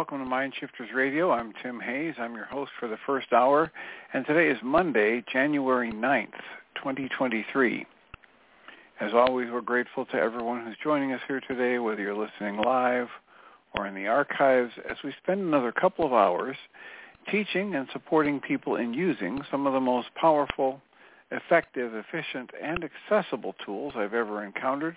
Welcome to Mind Shifters Radio. I'm Tim Hayes. I'm your host for the first hour, and today is Monday, January 9th, 2023. As always, we're grateful to everyone who's joining us here today, whether you're listening live or in the archives, as we spend another couple of hours teaching and supporting people in using some of the most powerful, effective, efficient, and accessible tools I've ever encountered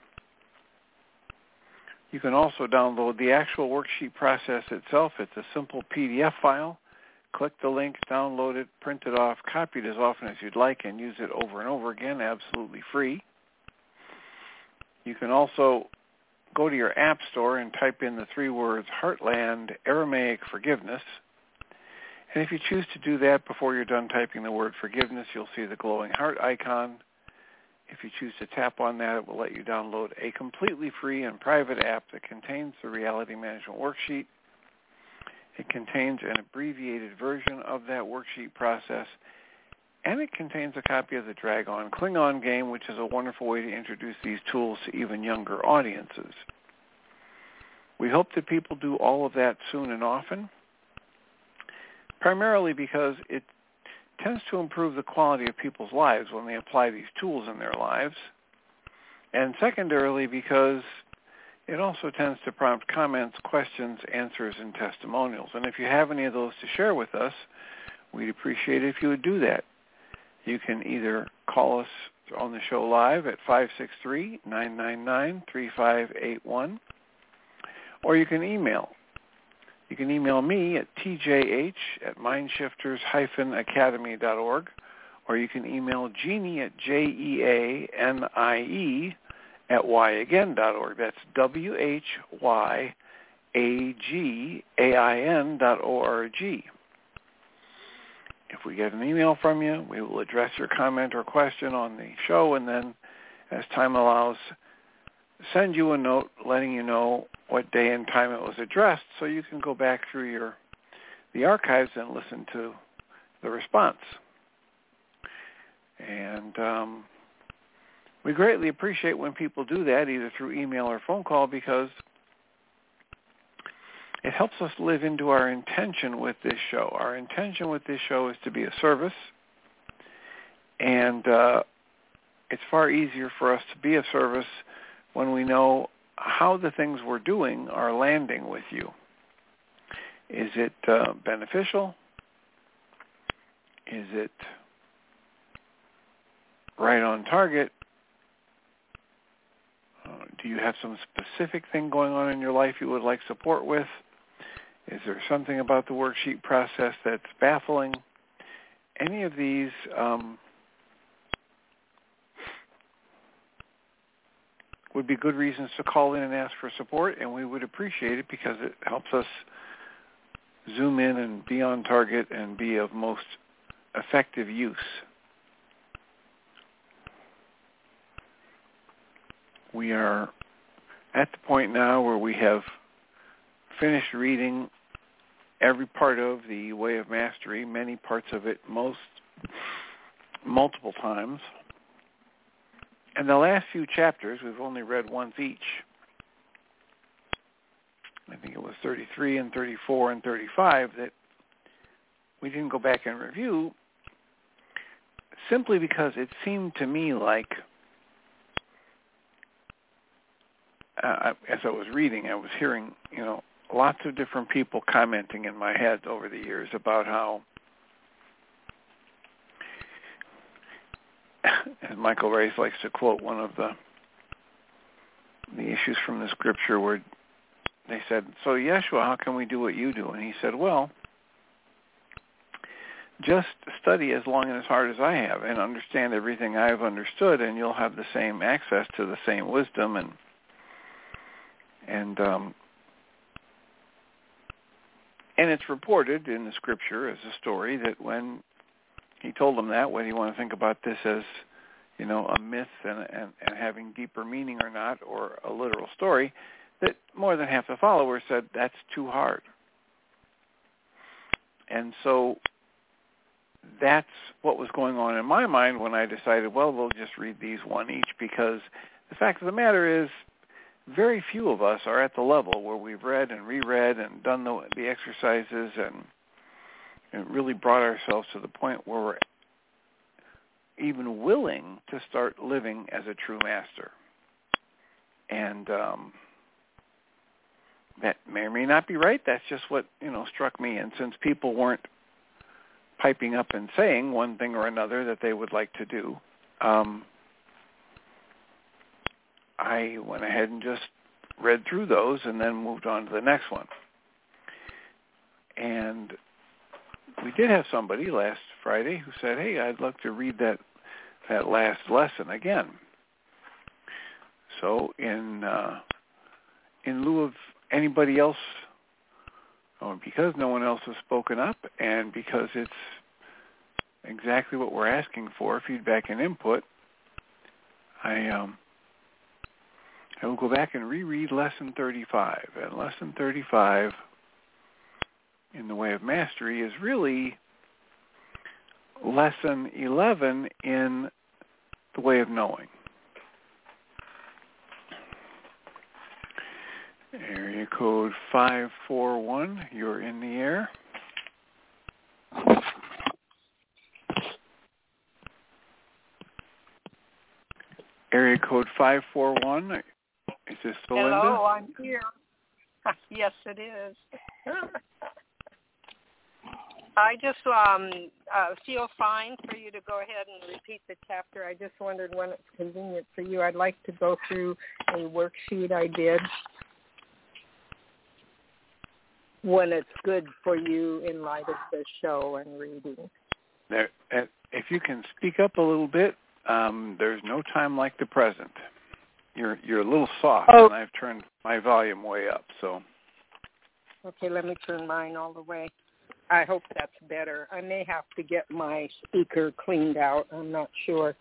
You can also download the actual worksheet process itself. It's a simple PDF file. Click the link, download it, print it off, copy it as often as you'd like, and use it over and over again, absolutely free. You can also go to your app store and type in the three words Heartland Aramaic Forgiveness. And if you choose to do that before you're done typing the word forgiveness, you'll see the glowing heart icon if you choose to tap on that, it will let you download a completely free and private app that contains the Reality Management Worksheet. It contains an abbreviated version of that worksheet process, and it contains a copy of the Dragon Klingon game, which is a wonderful way to introduce these tools to even younger audiences. We hope that people do all of that soon and often, primarily because it tends to improve the quality of people's lives when they apply these tools in their lives. And secondarily, because it also tends to prompt comments, questions, answers, and testimonials. And if you have any of those to share with us, we'd appreciate it if you would do that. You can either call us on the show live at 563-999-3581, or you can email you can email me at tjh at mindshifters-academy.org, or you can email Jeanie at J-E-A-N-I-E at whyagain.org. That's W-H-Y-A-G-A-I-N dot O-R-G. If we get an email from you, we will address your comment or question on the show, and then as time allows, send you a note letting you know what day and time it was addressed so you can go back through your the archives and listen to the response. And um, we greatly appreciate when people do that, either through email or phone call, because it helps us live into our intention with this show. Our intention with this show is to be a service, and uh, it's far easier for us to be a service when we know how the things we're doing are landing with you. Is it uh, beneficial? Is it right on target? Uh, do you have some specific thing going on in your life you would like support with? Is there something about the worksheet process that's baffling? Any of these um, would be good reasons to call in and ask for support, and we would appreciate it because it helps us zoom in and be on target and be of most effective use. We are at the point now where we have finished reading every part of the Way of Mastery, many parts of it, most multiple times. And the last few chapters, we've only read once each. I think it was 33 and 34 and 35 that we didn't go back and review simply because it seemed to me like uh, as I was reading, I was hearing, you know, lots of different people commenting in my head over the years about how, Michael Ryce likes to quote one of the the issues from the scripture where they said, "So Yeshua, how can we do what you do?" And he said, "Well, just study as long and as hard as I have, and understand everything I've understood, and you'll have the same access to the same wisdom and." And um, and it's reported in the scripture as a story that when he told them that, whether you want to think about this as, you know, a myth and, and, and having deeper meaning or not, or a literal story, that more than half the followers said that's too hard. And so that's what was going on in my mind when I decided, well, we'll just read these one each because the fact of the matter is very few of us are at the level where we've read and reread and done the, the exercises and, and really brought ourselves to the point where we're even willing to start living as a true master. And um, that may or may not be right. That's just what you know struck me. And since people weren't piping up and saying one thing or another that they would like to do, um, I went ahead and just read through those and then moved on to the next one. And we did have somebody last Friday who said, "Hey, I'd love to read that that last lesson again." So, in uh, in lieu of anybody else, or because no one else has spoken up, and because it's exactly what we're asking for, feedback and input, I um, I will go back and reread Lesson 35. And Lesson 35 in the Way of Mastery is really Lesson 11 in the Way of Knowing. Area code 541, you're in the air. Area code 541, is this Belinda? Hello, I'm here. yes, it is. I just um, uh, feel fine for you to go ahead and repeat the chapter. I just wondered when it's convenient for you. I'd like to go through a worksheet I did when it's good for you in light of the show and reading. There, if you can speak up a little bit, um, there's no time like the present. You're you're a little soft, oh. and I've turned my volume way up. So. Okay, let me turn mine all the way. I hope that's better. I may have to get my speaker cleaned out. I'm not sure.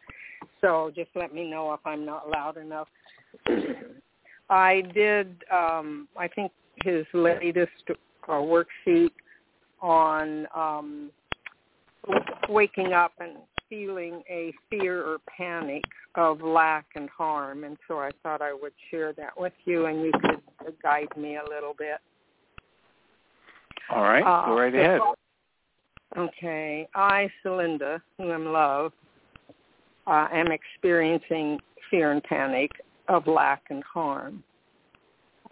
So just let me know if I'm not loud enough. I did, um, I think, his latest uh, worksheet on um, waking up and feeling a fear or panic of lack and harm, and so I thought I would share that with you, and you could guide me a little bit. All right, uh, go right ahead. Okay, I, Celinda, who am love, uh, am experiencing fear and panic of lack and harm.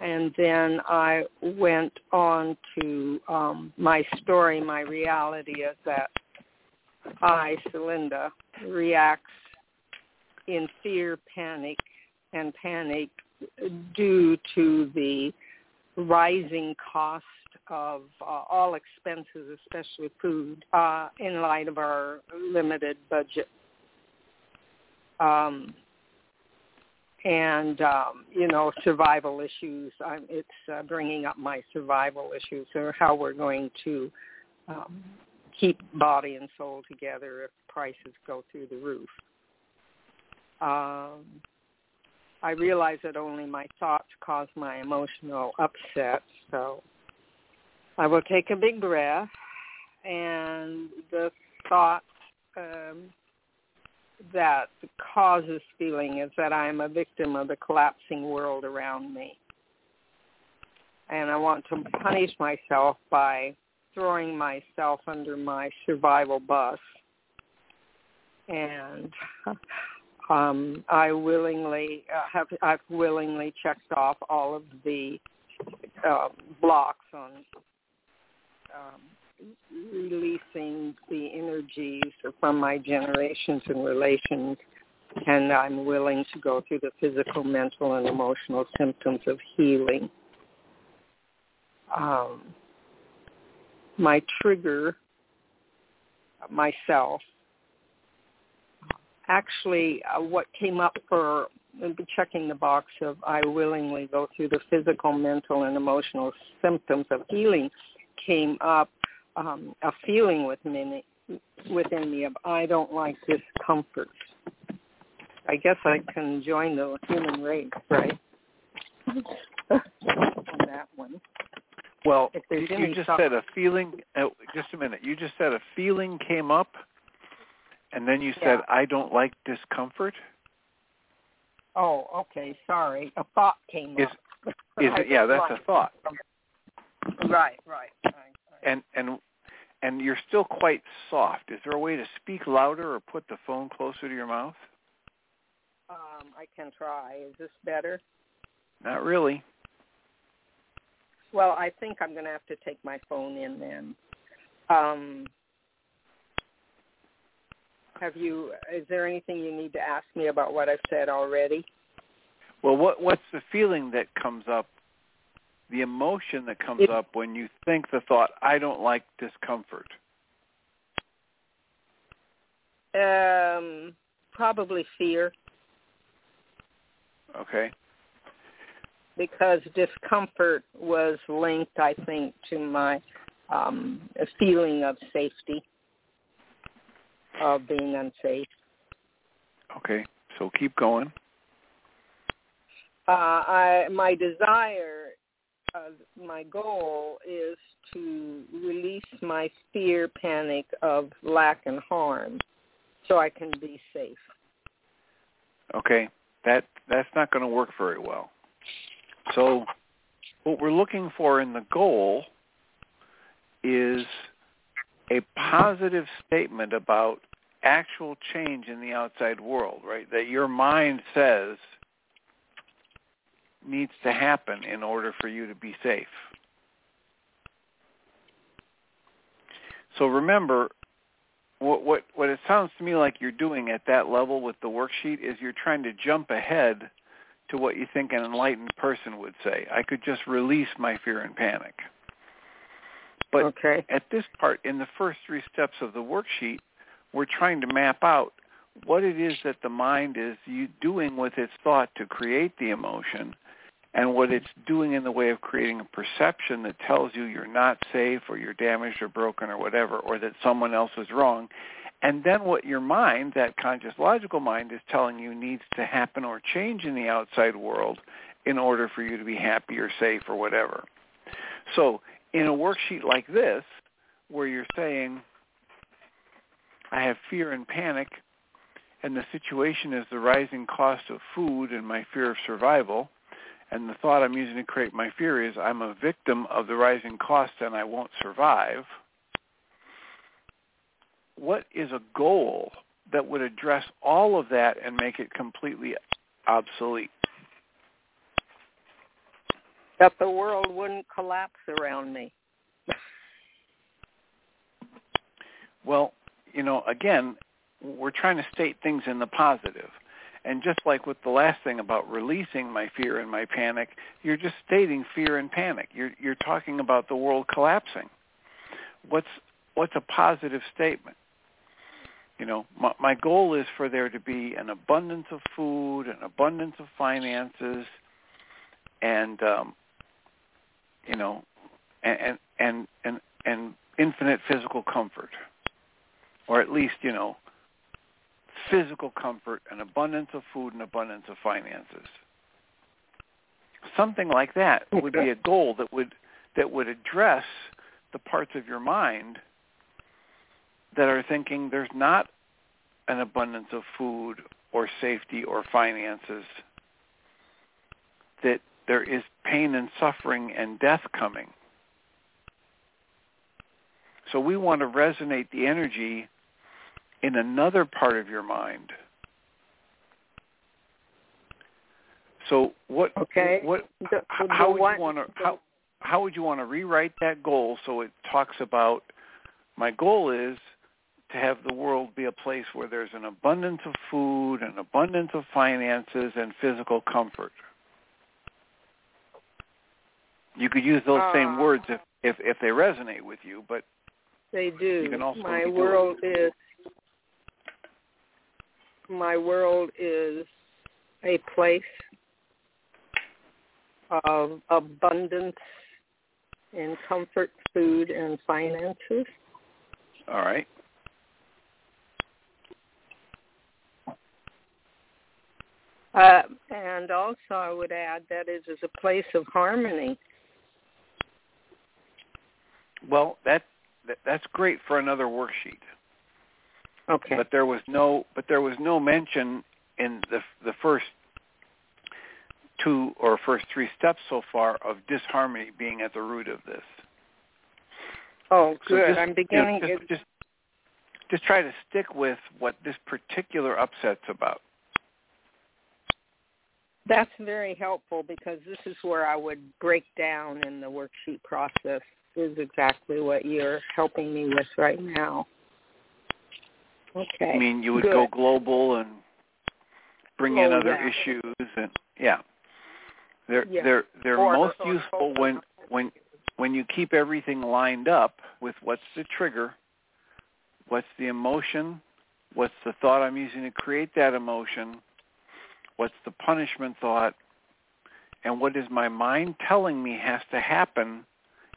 And then I went on to um, my story, my reality is that I, Celinda, reacts in fear, panic, and panic due to the rising cost of uh, all expenses, especially food, uh, in light of our limited budget. Um, and um, you know survival issues. I'm, it's uh, bringing up my survival issues, or how we're going to um, keep body and soul together if prices go through the roof. Um, I realize that only my thoughts cause my emotional upset, so I will take a big breath, and the thought um, that causes feeling is that I am a victim of the collapsing world around me. And I want to punish myself by throwing myself under my survival bus. And um, I willingly uh, have I've willingly checked off all of the uh, blocks on um, releasing the energies from my generations and relations and I'm willing to go through the physical, mental, and emotional symptoms of healing. Um, my trigger, myself, actually uh, what came up for checking the box of I willingly go through the physical, mental, and emotional symptoms of healing came up um, a feeling within me, within me of I don't like discomfort. I guess I can join the human race, right? on that one. Well, you just said a feeling. Uh, just a minute. You just said a feeling came up, and then you said yeah. I don't like discomfort. Oh, okay. Sorry, a thought came is, up. Is it? Yeah, that's a thought. Right, right, right. And and and you're still quite soft. Is there a way to speak louder or put the phone closer to your mouth? Um, I can try. Is this better? Not really. Well, I think I'm going to have to take my phone in then. Um, have you? Is there anything you need to ask me about what I've said already? Well, what what's the feeling that comes up the emotion that comes it, up when you think the thought, I don't like discomfort? Um, probably fear. Okay. Because discomfort was linked, I think, to my um, feeling of safety, of being unsafe. Okay, so keep going. Uh, I my desire my goal is to release my fear, panic of lack and harm, so I can be safe. Okay, that that's not going to work very well. So, what we're looking for in the goal is a positive statement about actual change in the outside world, right? That your mind says needs to happen in order for you to be safe. So remember, what, what, what it sounds to me like you're doing at that level with the worksheet is you're trying to jump ahead to what you think an enlightened person would say. I could just release my fear and panic. But okay. at this part, in the first three steps of the worksheet, we're trying to map out what it is that the mind is you doing with its thought to create the emotion and what it's doing in the way of creating a perception that tells you you're not safe or you're damaged or broken or whatever, or that someone else is wrong. And then what your mind, that conscious logical mind, is telling you needs to happen or change in the outside world in order for you to be happy or safe or whatever. So in a worksheet like this, where you're saying, I have fear and panic, and the situation is the rising cost of food and my fear of survival, and the thought I'm using to create my fear is I'm a victim of the rising costs and I won't survive. What is a goal that would address all of that and make it completely obsolete? That the world wouldn't collapse around me. well, you know, again, we're trying to state things in the positive And just like with the last thing about releasing my fear and my panic, you're just stating fear and panic. You're you're talking about the world collapsing. What's what's a positive statement? You know, my, my goal is for there to be an abundance of food, an abundance of finances, and um, you know, and and and and infinite physical comfort, or at least you know, physical comfort, an abundance of food, and abundance of finances. Something like that would be a goal that would that would address the parts of your mind that are thinking there's not an abundance of food or safety or finances, that there is pain and suffering and death coming. So we want to resonate the energy in another part of your mind. So what? Okay. What? The, how would you want to? How, how would you want to rewrite that goal so it talks about? My goal is to have the world be a place where there's an abundance of food, an abundance of finances, and physical comfort. You could use those uh, same words if, if if they resonate with you, but they do. You can also my world is my world is a place of abundance in comfort, food, and finances. All right. Uh, and also, I would add that it is a place of harmony. Well, that, that that's great for another worksheet. Okay. But there was no but there was no mention in the the first two or first three steps so far of disharmony being at the root of this. Oh, good. So just, I'm beginning. You know, just, just just try to stick with what this particular upset's about. That's very helpful because this is where I would break down in the worksheet process is exactly what you're helping me with right now. Okay. I mean, you would Good. go global and bring oh, in other yeah. issues and yeah. They're yeah. they're they're most useful when when when you keep everything lined up with what's the trigger, what's the emotion, what's the thought I'm using to create that emotion, what's the punishment thought, and what is my mind telling me has to happen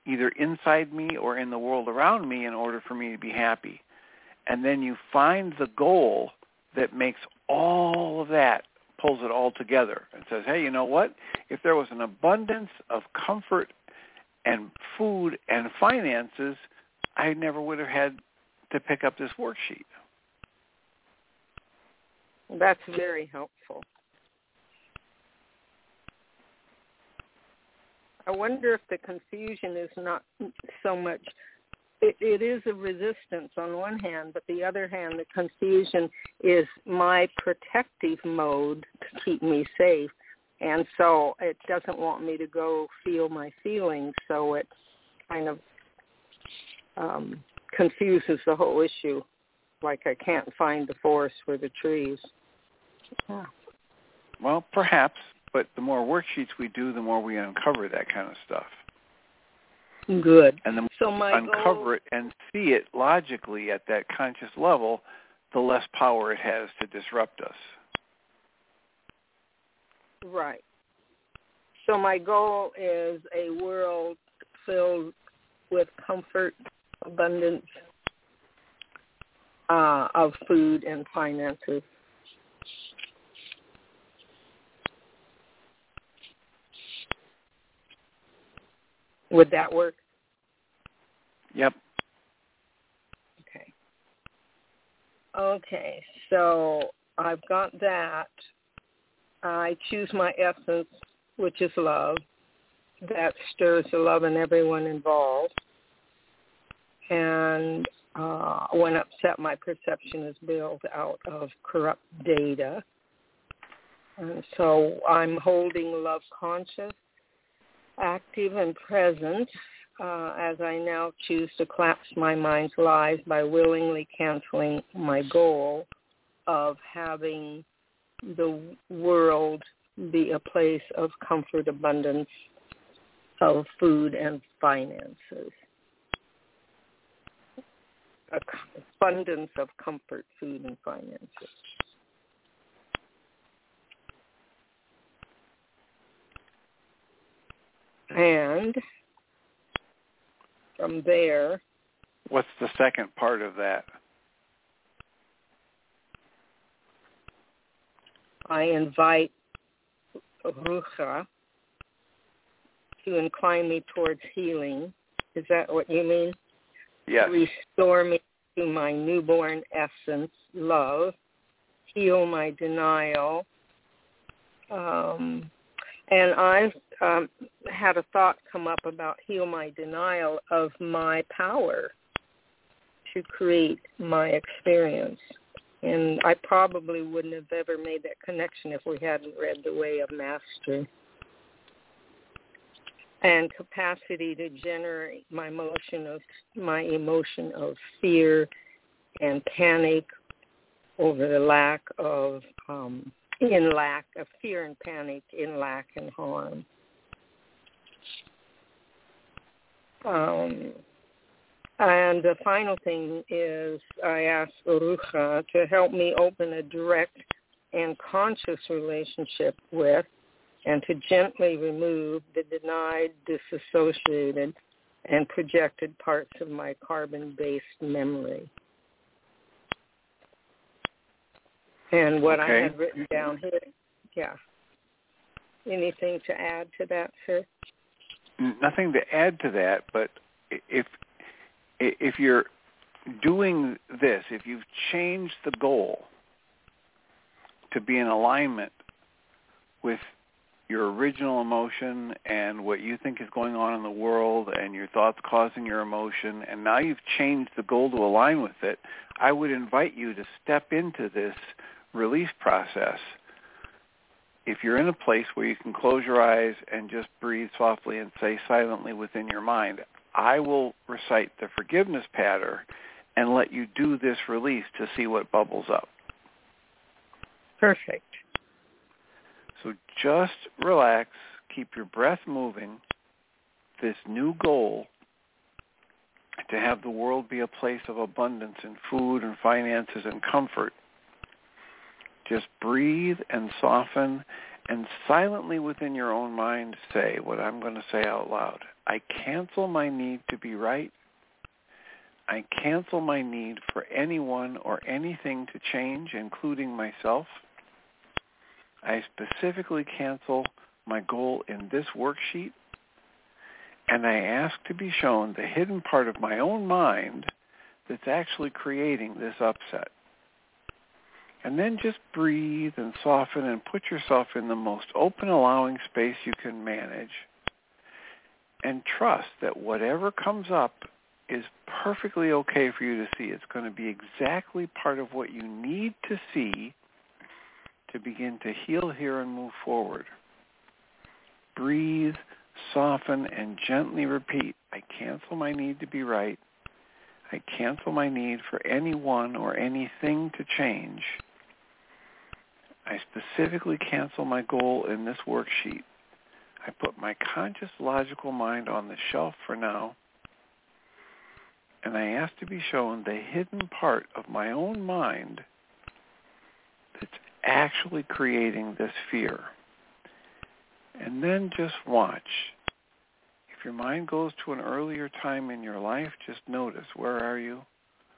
either inside me or in the world around me in order for me to be happy. And then you find the goal that makes all of that, pulls it all together and says, hey, you know what? If there was an abundance of comfort and food and finances, I never would have had to pick up this worksheet. That's very helpful. I wonder if the confusion is not so much. It, it is a resistance on one hand, but the other hand, the confusion is my protective mode to keep me safe, and so it doesn't want me to go feel my feelings. So it kind of um, confuses the whole issue. Like I can't find the forest for the trees. Yeah. Well, perhaps, but the more worksheets we do, the more we uncover that kind of stuff. Good. And the more so uncover goal... it and see it logically at that conscious level, the less power it has to disrupt us. Right. So my goal is a world filled with comfort, abundance uh, of food and finances. Would that work? Yep. Okay. Okay, so I've got that. I choose my essence, which is love. That stirs the love in everyone involved. And uh, when upset, my perception is built out of corrupt data. And so I'm holding love conscious active and present uh, as I now choose to collapse my mind's lies by willingly canceling my goal of having the world be a place of comfort, abundance of food and finances. Abundance of comfort, food, and finances. And from there. What's the second part of that? I invite Rucha to incline me towards healing. Is that what you mean? Yes. Restore me to my newborn essence, love. Heal my denial. Um, and I've um, had a thought come up about heal my denial of my power to create my experience. And I probably wouldn't have ever made that connection if we hadn't read The Way of Mastery. And capacity to generate my emotion of my emotion of fear and panic over the lack of um, in lack of fear and panic, in lack and harm. Um, and the final thing is I ask Orucha to help me open a direct and conscious relationship with and to gently remove the denied, disassociated, and projected parts of my carbon-based memory. And what okay. I had written down here, yeah. Anything to add to that, sir? Nothing to add to that, but if if you're doing this, if you've changed the goal to be in alignment with your original emotion and what you think is going on in the world and your thoughts causing your emotion, and now you've changed the goal to align with it, I would invite you to step into this release process. If you're in a place where you can close your eyes and just breathe softly and say silently within your mind, I will recite the forgiveness pattern and let you do this release to see what bubbles up. Perfect. So just relax, keep your breath moving. This new goal to have the world be a place of abundance in food and finances and comfort. Just breathe and soften and silently within your own mind say what I'm going to say out loud. I cancel my need to be right. I cancel my need for anyone or anything to change, including myself. I specifically cancel my goal in this worksheet, and I ask to be shown the hidden part of my own mind that's actually creating this upset. And then just breathe and soften and put yourself in the most open, allowing space you can manage and trust that whatever comes up is perfectly okay for you to see. It's going to be exactly part of what you need to see to begin to heal here and move forward. Breathe, soften, and gently repeat. I cancel my need to be right. I cancel my need for anyone or anything to change. I specifically cancel my goal in this worksheet. I put my conscious logical mind on the shelf for now, and I ask to be shown the hidden part of my own mind that's actually creating this fear. And then just watch. If your mind goes to an earlier time in your life, just notice where are you?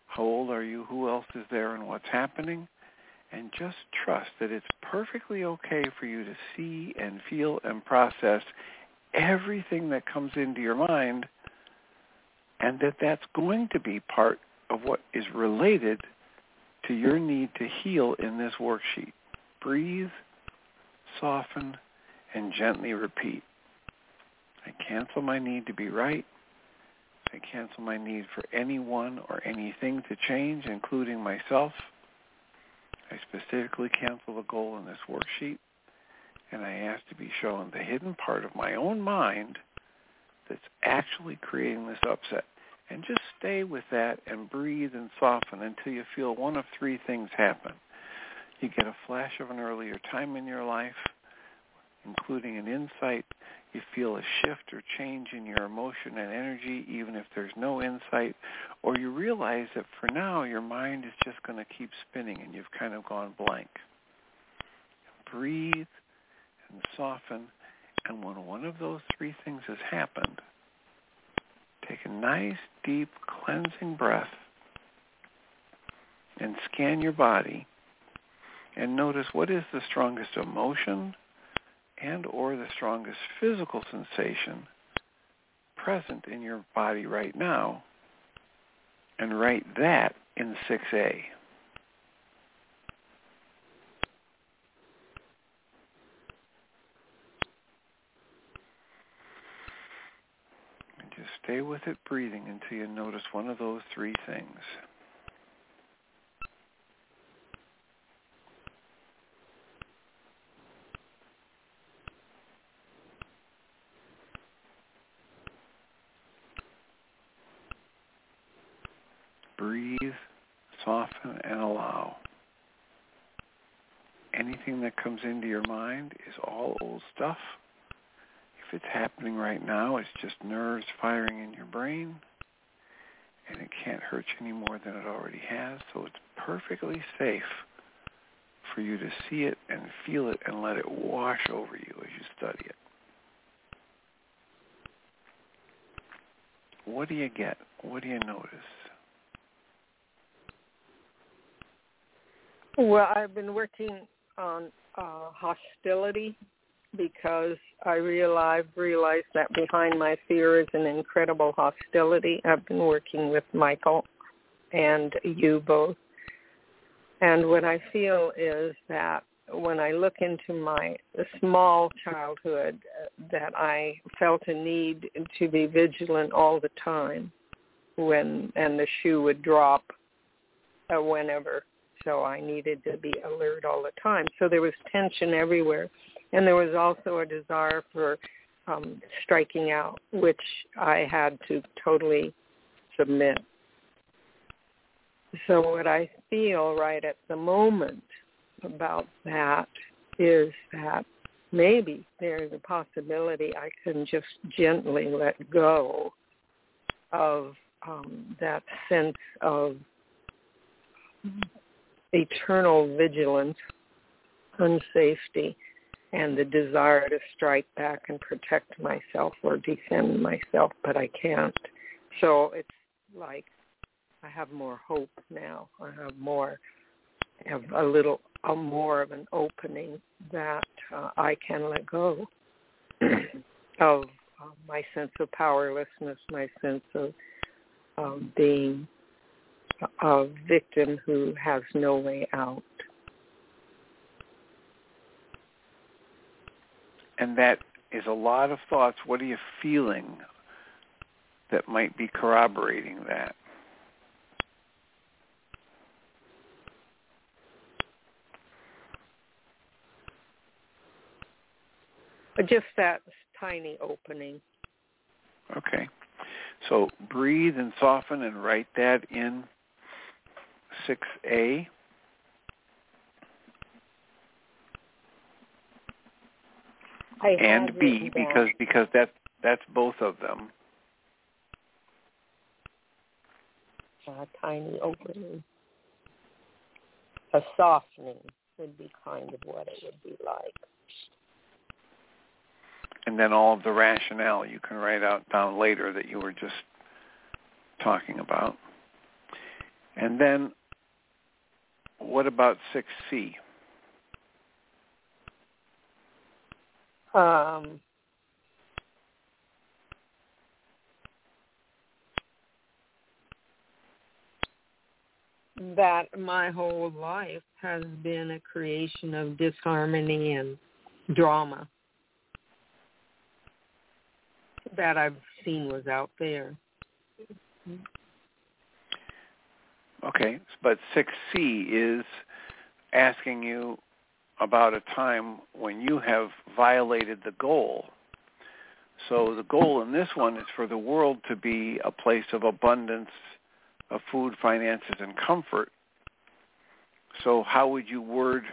How old are you? Who else is there and what's happening? And just trust that it's perfectly okay for you to see and feel and process everything that comes into your mind and that that's going to be part of what is related to your need to heal in this worksheet. Breathe, soften, and gently repeat. I cancel my need to be right. I cancel my need for anyone or anything to change, including myself. I specifically cancel the goal in this worksheet, and I ask to be shown the hidden part of my own mind that's actually creating this upset. And just stay with that and breathe and soften until you feel one of three things happen. You get a flash of an earlier time in your life, including an insight. You feel a shift or change in your emotion and energy, even if there's no insight. Or you realize that for now your mind is just going to keep spinning and you've kind of gone blank. Breathe and soften. And when one of those three things has happened, take a nice, deep, cleansing breath and scan your body and notice what is the strongest emotion and or the strongest physical sensation present in your body right now and write that in 6A. And just stay with it breathing until you notice one of those three things. Breathe, soften, and allow. Anything that comes into your mind is all old stuff. If it's happening right now, it's just nerves firing in your brain, and it can't hurt you any more than it already has, so it's perfectly safe for you to see it and feel it and let it wash over you as you study it. What do you get? What do you notice? Well, I've been working on uh, hostility because I realized realized that behind my fear is an incredible hostility. I've been working with Michael and you both. And what I feel is that when I look into my small childhood, that I felt a need to be vigilant all the time when and the shoe would drop uh, whenever so I needed to be alert all the time. So there was tension everywhere, and there was also a desire for um, striking out, which I had to totally submit. So what I feel right at the moment about that is that maybe there's a possibility I can just gently let go of um, that sense of eternal vigilance, unsafety, and the desire to strike back and protect myself or defend myself, but I can't. So it's like I have more hope now. I have more, have a little a more of an opening that uh, I can let go of uh, my sense of powerlessness, my sense of um, being a victim who has no way out. And that is a lot of thoughts. What are you feeling that might be corroborating that? Just that tiny opening. Okay. So breathe and soften and write that in 6A. and B because because that that's both of them. A tiny opening, a softening would be kind of what it would be like. And then all of the rationale you can write out down later that you were just talking about. And then what about 6C? Um, that my whole life has been a creation of disharmony and drama that I've seen was out there. Okay, but 6C is asking you about a time when you have violated the goal. So the goal in this one is for the world to be a place of abundance of food, finances, and comfort. So how would you word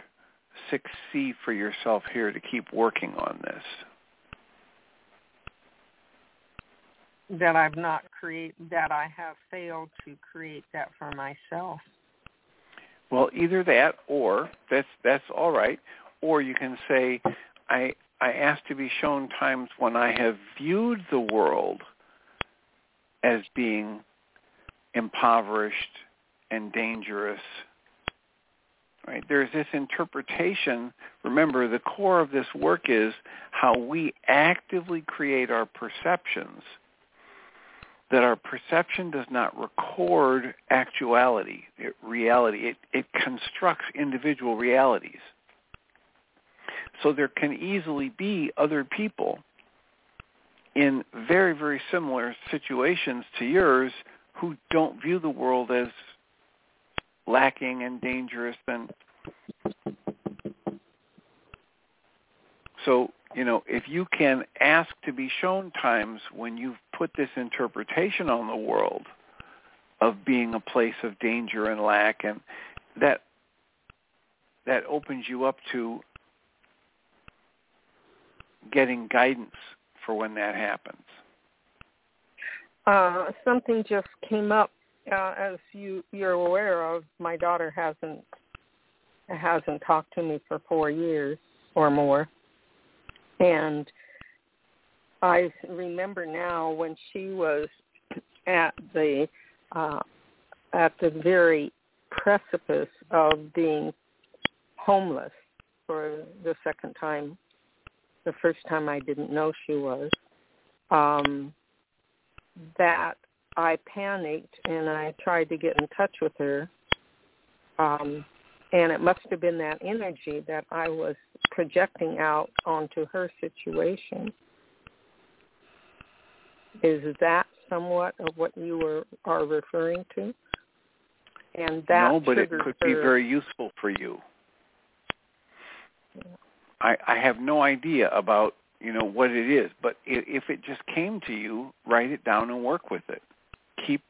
6C for yourself here to keep working on this? That I've not create that I have failed to create that for myself. Well, either that or that's that's all right. Or you can say, I I ask to be shown times when I have viewed the world as being impoverished and dangerous. Right? There's this interpretation. Remember, the core of this work is how we actively create our perceptions. That our perception does not record actuality, it, reality. It, it constructs individual realities. So there can easily be other people in very, very similar situations to yours who don't view the world as lacking and dangerous and so you know if you can ask to be shown times when you've put this interpretation on the world of being a place of danger and lack and that that opens you up to getting guidance for when that happens uh, something just came up uh, as you you're aware of. My daughter hasn't hasn't talked to me for four years or more, and I remember now when she was at the uh, at the very precipice of being homeless for the second time. The first time I didn't know she was. Um, that I panicked and I tried to get in touch with her. Um, and it must have been that energy that I was projecting out onto her situation. Is that somewhat of what you were are referring to? And that no, but it could her... be very useful for you. Yeah. I, I have no idea about you know what it is but if it just came to you write it down and work with it keep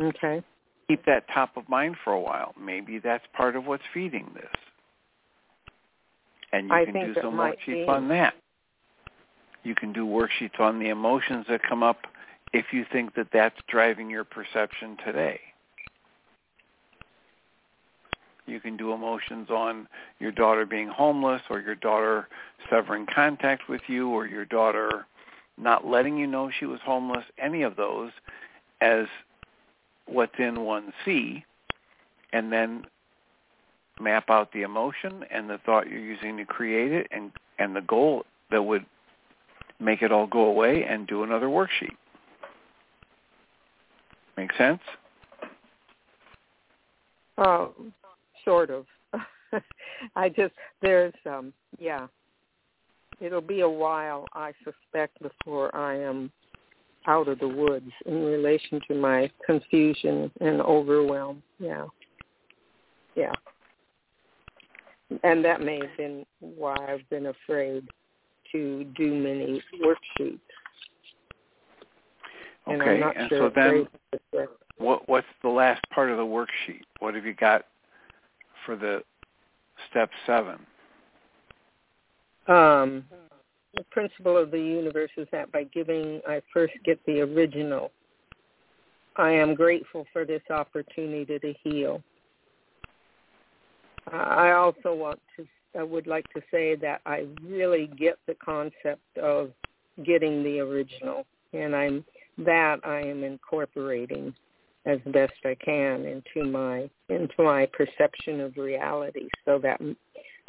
okay keep that top of mind for a while. Maybe that's part of what's feeding this. And you I can do some worksheets be. on that. You can do worksheets on the emotions that come up if you think that that's driving your perception today. You can do emotions on your daughter being homeless or your daughter severing contact with you or your daughter not letting you know she was homeless, any of those as what's in 1C and then map out the emotion and the thought you're using to create it and, and the goal that would make it all go away and do another worksheet. Make sense? Um, sort of. I just there's um yeah. It'll be a while I suspect before I am out of the woods in relation to my confusion and overwhelm. Yeah. Yeah. And that may have been why I've been afraid to do many worksheets. And okay, and sure so then what what's the last part of the worksheet? What have you got for the step seven? Um, the principle of the universe is that by giving, I first get the original. I am grateful for this opportunity to heal. I also want to, I would like to say that I really get the concept of getting the original, and I'm that I am incorporating as best I can into my into my perception of reality, so that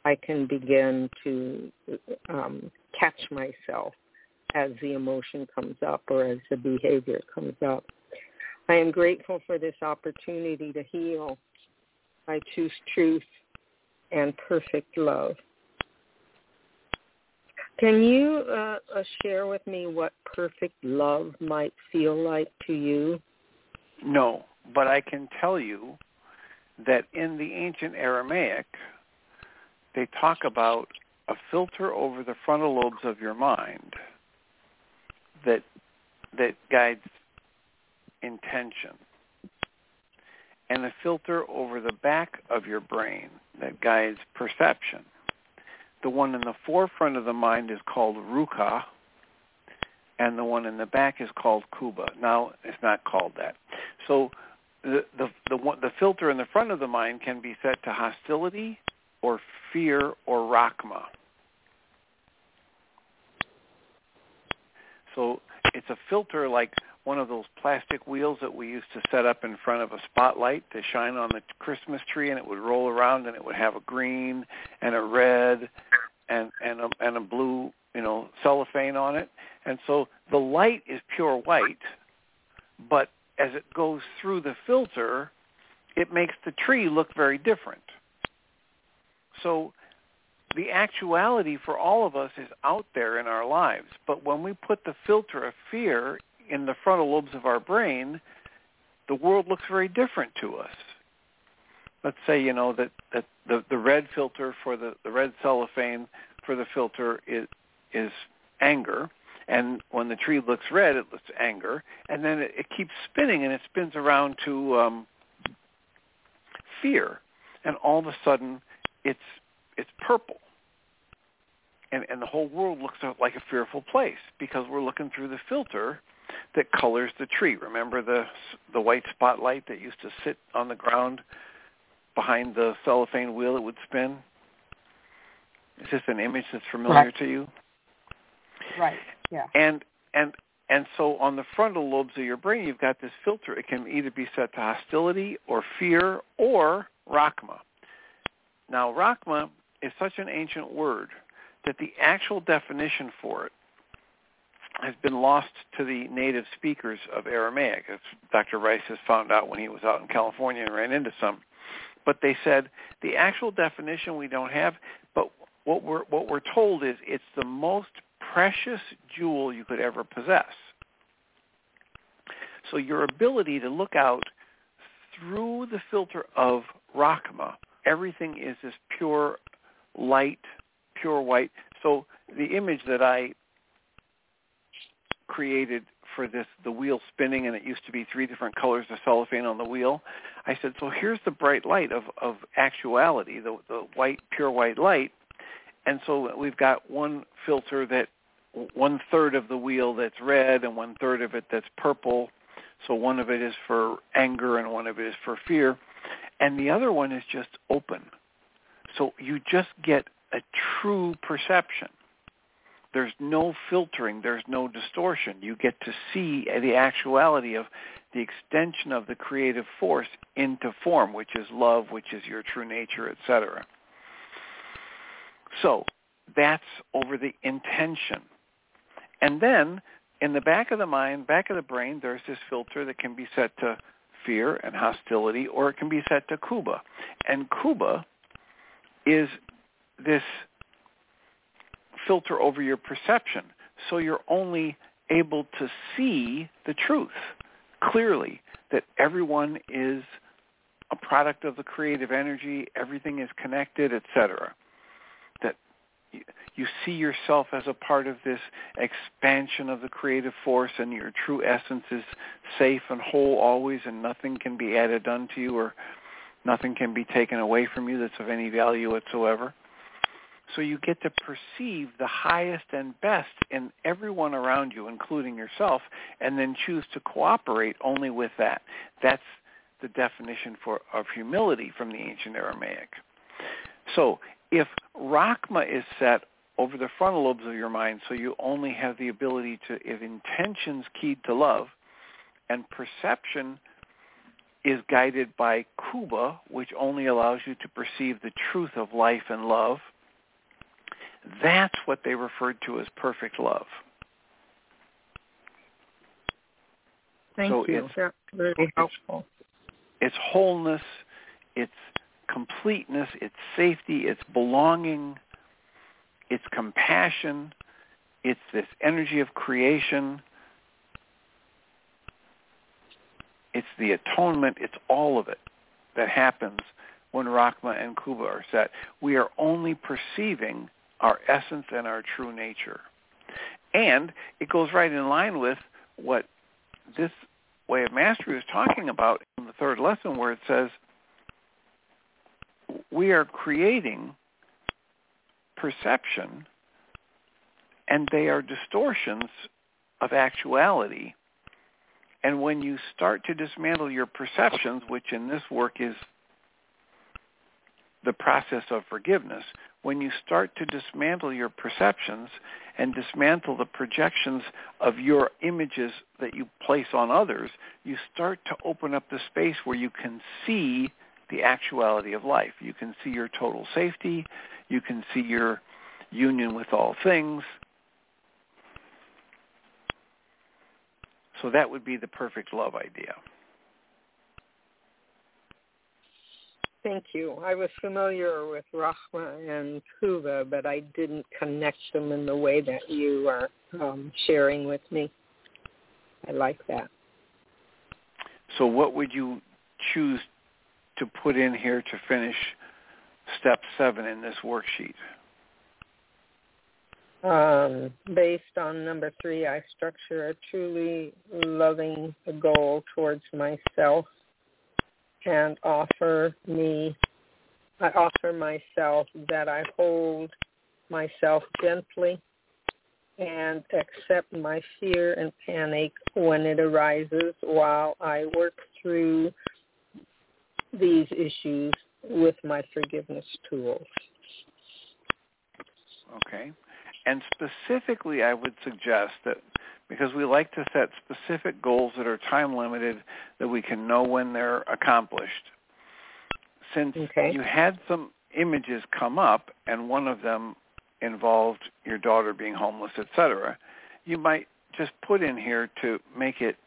I can begin to um, catch myself as the emotion comes up or as the behavior comes up. I am grateful for this opportunity to heal. I choose truth and perfect love. Can you uh, uh, share with me what perfect love might feel like to you? No, but I can tell you that in the ancient Aramaic, they talk about a filter over the frontal lobes of your mind that that guides intention and a filter over the back of your brain that guides perception. The one in the forefront of the mind is called ruka, and the one in the back is called kuba. Now, it's not called that. So the, the, the, the filter in the front of the mind can be set to hostility or fear or rakma. So it's a filter like one of those plastic wheels that we used to set up in front of a spotlight to shine on the Christmas tree, and it would roll around, and it would have a green and a red and and a, and a blue, you know, cellophane on it. And so the light is pure white, but as it goes through the filter, it makes the tree look very different. So the actuality for all of us is out there in our lives. But when we put the filter of fear in the frontal lobes of our brain, the world looks very different to us. Let's say, you know, that, that the, the red filter for the, the red cellophane for the filter is, is anger. And when the tree looks red, it looks anger. And then it, it keeps spinning and it spins around to um, fear. And all of a sudden, it's, it's purple and, and the whole world looks like a fearful place because we're looking through the filter that colors the tree. Remember the the white spotlight that used to sit on the ground behind the cellophane wheel it would spin? Is this an image that's familiar right. to you? Right. Yeah. And and and so on the frontal lobes of your brain, you've got this filter. It can either be set to hostility or fear or rakma. Now, rakma is such an ancient word that the actual definition for it has been lost to the native speakers of Aramaic, as Dr. Ryce has found out when he was out in California and ran into some. But they said the actual definition we don't have, but what we're what we're told is it's the most precious jewel you could ever possess. So your ability to look out through the filter of Rakma, everything is this pure light, pure white. So the image that I created for this the wheel spinning and it used to be three different colors of cellophane on the wheel i said so here's the bright light of of actuality the the white pure white light. And so we've got one filter that one third of the wheel that's red and one third of it that's purple. So one of it is for anger and one of it is for fear. And the other one is just open. So you just get a true perception there's no filtering. There's no distortion. You get to see the actuality of the extension of the creative force into form, which is love, which is your true nature, etc. So that's over the intention. And then in the back of the mind, back of the brain, there's this filter that can be set to fear and hostility, or it can be set to kuba. And kuba is this filter over your perception. So you're only able to see the truth clearly that everyone is a product of the creative energy, everything is connected, etc. That you see yourself as a part of this expansion of the creative force and your true essence is safe and whole always and nothing can be added unto you or nothing can be taken away from you that's of any value whatsoever. So you get to perceive the highest and best in everyone around you, including yourself, and then choose to cooperate only with that. That's the definition for of humility from the ancient Aramaic. So if Rachma is set over the frontal lobes of your mind, so you only have the ability to, if intentions keyed to love, and perception is guided by Kuba, which only allows you to perceive the truth of life and love, that's what they referred to as perfect love. Thank so you. It's, That's very helpful. It's wholeness, it's completeness, it's safety, it's belonging, it's compassion, it's this energy of creation, it's the atonement, it's all of it that happens when Rakma and Kuba are set. We are only perceiving our essence and our true nature. And it goes right in line with what this way of mastery is talking about in the third lesson where it says, we are creating perception and they are distortions of actuality. And when you start to dismantle your perceptions, which in this work is the process of forgiveness, when you start to dismantle your perceptions and dismantle the projections of your images that you place on others, you start to open up the space where you can see the actuality of life. You can see your total safety. You can see your union with all things. So that would be the perfect love idea. Thank you. I was familiar with Rahma and Kuva, but I didn't connect them in the way that you are um, sharing with me. I like that. So what would you choose to put in here to finish step seven in this worksheet? Um, based on number three, I structure a truly loving goal towards myself and offer me, I offer myself that I hold myself gently and accept my fear and panic when it arises while I work through these issues with my forgiveness tools. Okay. And specifically, I would suggest that because we like to set specific goals that are time limited that we can know when they're accomplished. Since okay. you had some images come up and one of them involved your daughter being homeless, etc., you might just put in here to make it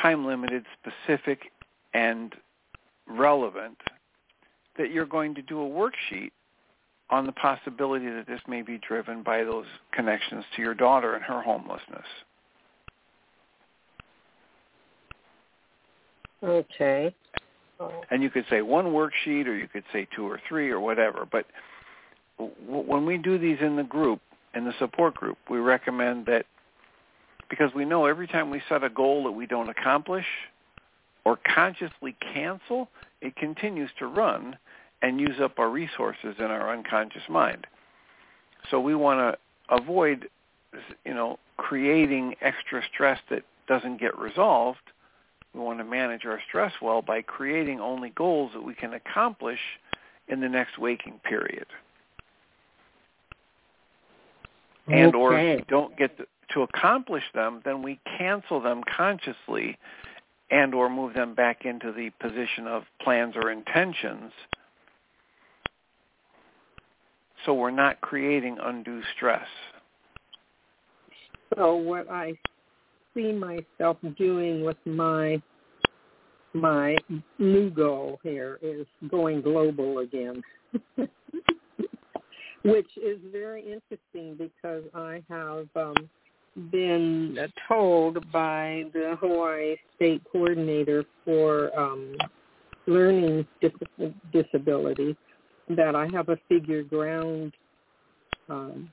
time limited, specific, and relevant that you're going to do a worksheet on the possibility that this may be driven by those connections to your daughter and her homelessness. Okay. And you could say one worksheet or you could say two or three or whatever. But when we do these in the group, in the support group, we recommend that because we know every time we set a goal that we don't accomplish or consciously cancel, it continues to run and use up our resources in our unconscious mind. So we want to avoid, you know, creating extra stress that doesn't get resolved. We want to manage our stress well by creating only goals that we can accomplish in the next waking period. Okay. And or if we don't get to, to accomplish them, then we cancel them consciously and or move them back into the position of plans or intentions so we're not creating undue stress. So what I see myself doing with my my new goal here is going global again. Which is very interesting because I have um, been told by the Hawaii State Coordinator for um, Learning dis- Disabilities that I have a figure ground um,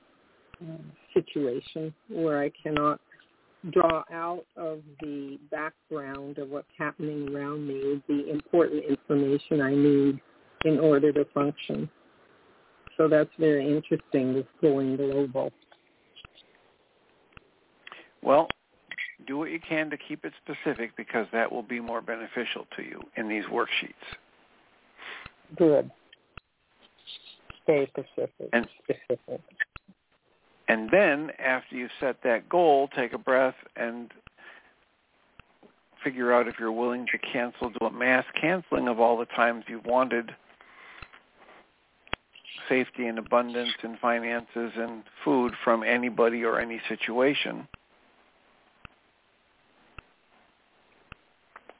uh, situation where I cannot draw out of the background of what's happening around me the important information I need in order to function. So that's very interesting, this going global. Well, do what you can to keep it specific because that will be more beneficial to you in these worksheets. Good stay specific. And, specific. and then after you set that goal, take a breath and figure out if you're willing to cancel, do a mass canceling of all the times you've wanted safety and abundance and finances and food from anybody or any situation.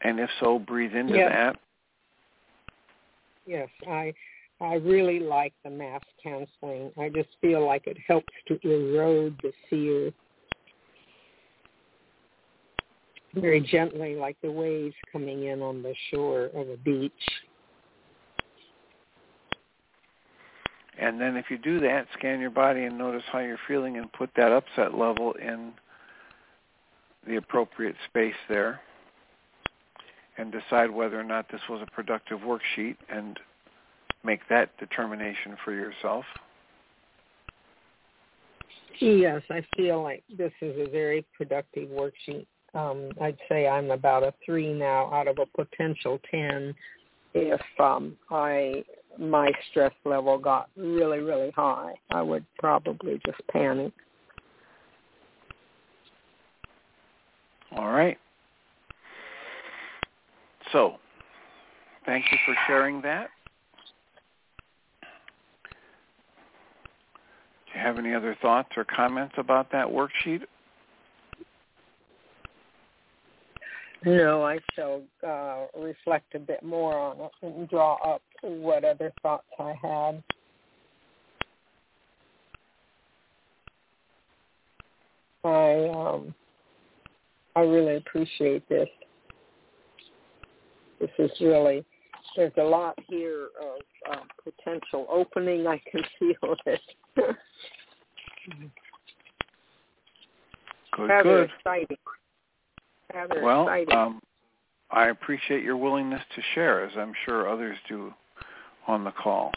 And if so, breathe into yes. that. Yes, I I really like the mass counseling. I just feel like it helps to erode the fear very gently, like the waves coming in on the shore of a beach. And then if you do that, scan your body and notice how you're feeling and put that upset level in the appropriate space there. and decide whether or not this was a productive worksheet and make that determination for yourself. Yes, I feel like this is a very productive worksheet. Um, I'd say I'm about a three now out of a potential ten. If um, I my stress level got really really high, I would probably just panic. All right. So, thank you for sharing that. Do have any other thoughts or comments about that worksheet? No, I shall uh, reflect a bit more on it and draw up what other thoughts I had. I um, I really appreciate this. This is really there's a lot here of um, potential opening. I can feel it. good, Rather good. exciting. Rather well, exciting. Um, I appreciate your willingness to share, as I'm sure others do on the call.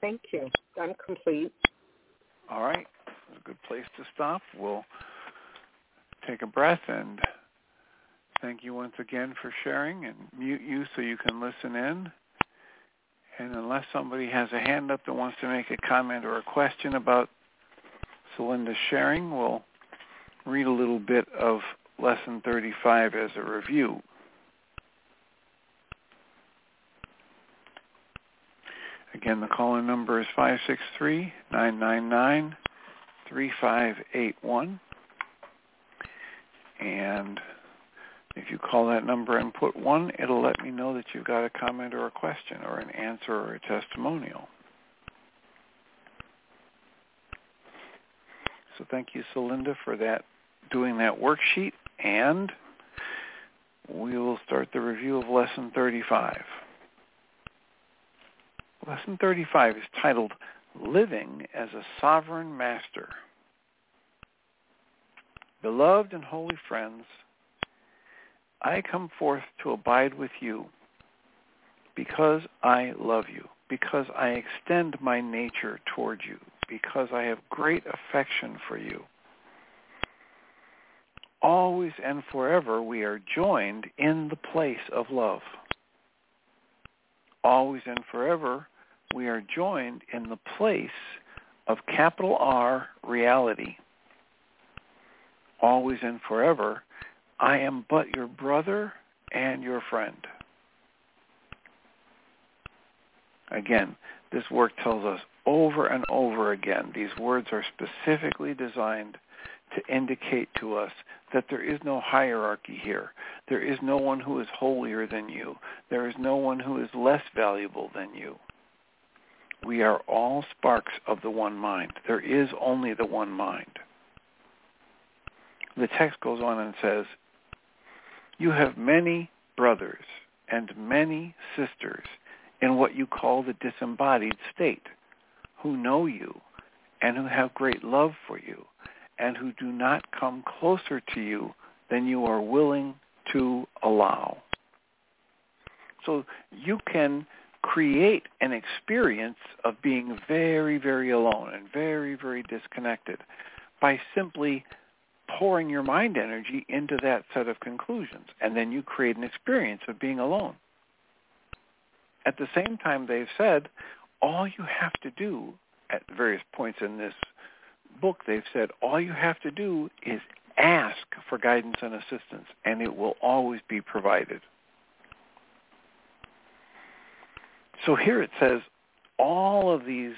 Thank you. I'm complete. All right. It's a good place to stop. We'll take a breath and thank you once again for sharing and mute you so you can listen in. And unless somebody has a hand up that wants to make a comment or a question about Celinda's sharing, we'll read a little bit of Lesson 35 as a review. Again, the call-in number is 563-999-3581. And if you call that number and put 1, it'll let me know that you've got a comment or a question or an answer or a testimonial. So thank you, Celinda, for that doing that worksheet. And we will start the review of Lesson 35. Lesson 35 is titled Living as a Sovereign Master. Beloved and holy friends, I come forth to abide with you because I love you, because I extend my nature toward you, because I have great affection for you. Always and forever we are joined in the place of love. Always and forever we are joined in the place of capital R reality. Always and forever I am but your brother and your friend. Again, this work tells us over and over again, these words are specifically designed to indicate to us that there is no hierarchy here. There is no one who is holier than you. There is no one who is less valuable than you. We are all sparks of the one mind. There is only the one mind. The text goes on and says, you have many brothers and many sisters in what you call the disembodied state who know you and who have great love for you and who do not come closer to you than you are willing to allow. So you can create an experience of being very, very alone and very, very disconnected by simply pouring your mind energy into that set of conclusions. And then you create an experience of being alone. At the same time, they've said, all you have to do at various points in this book, they've said, all you have to do is ask for guidance and assistance, and it will always be provided. So here it says, all of these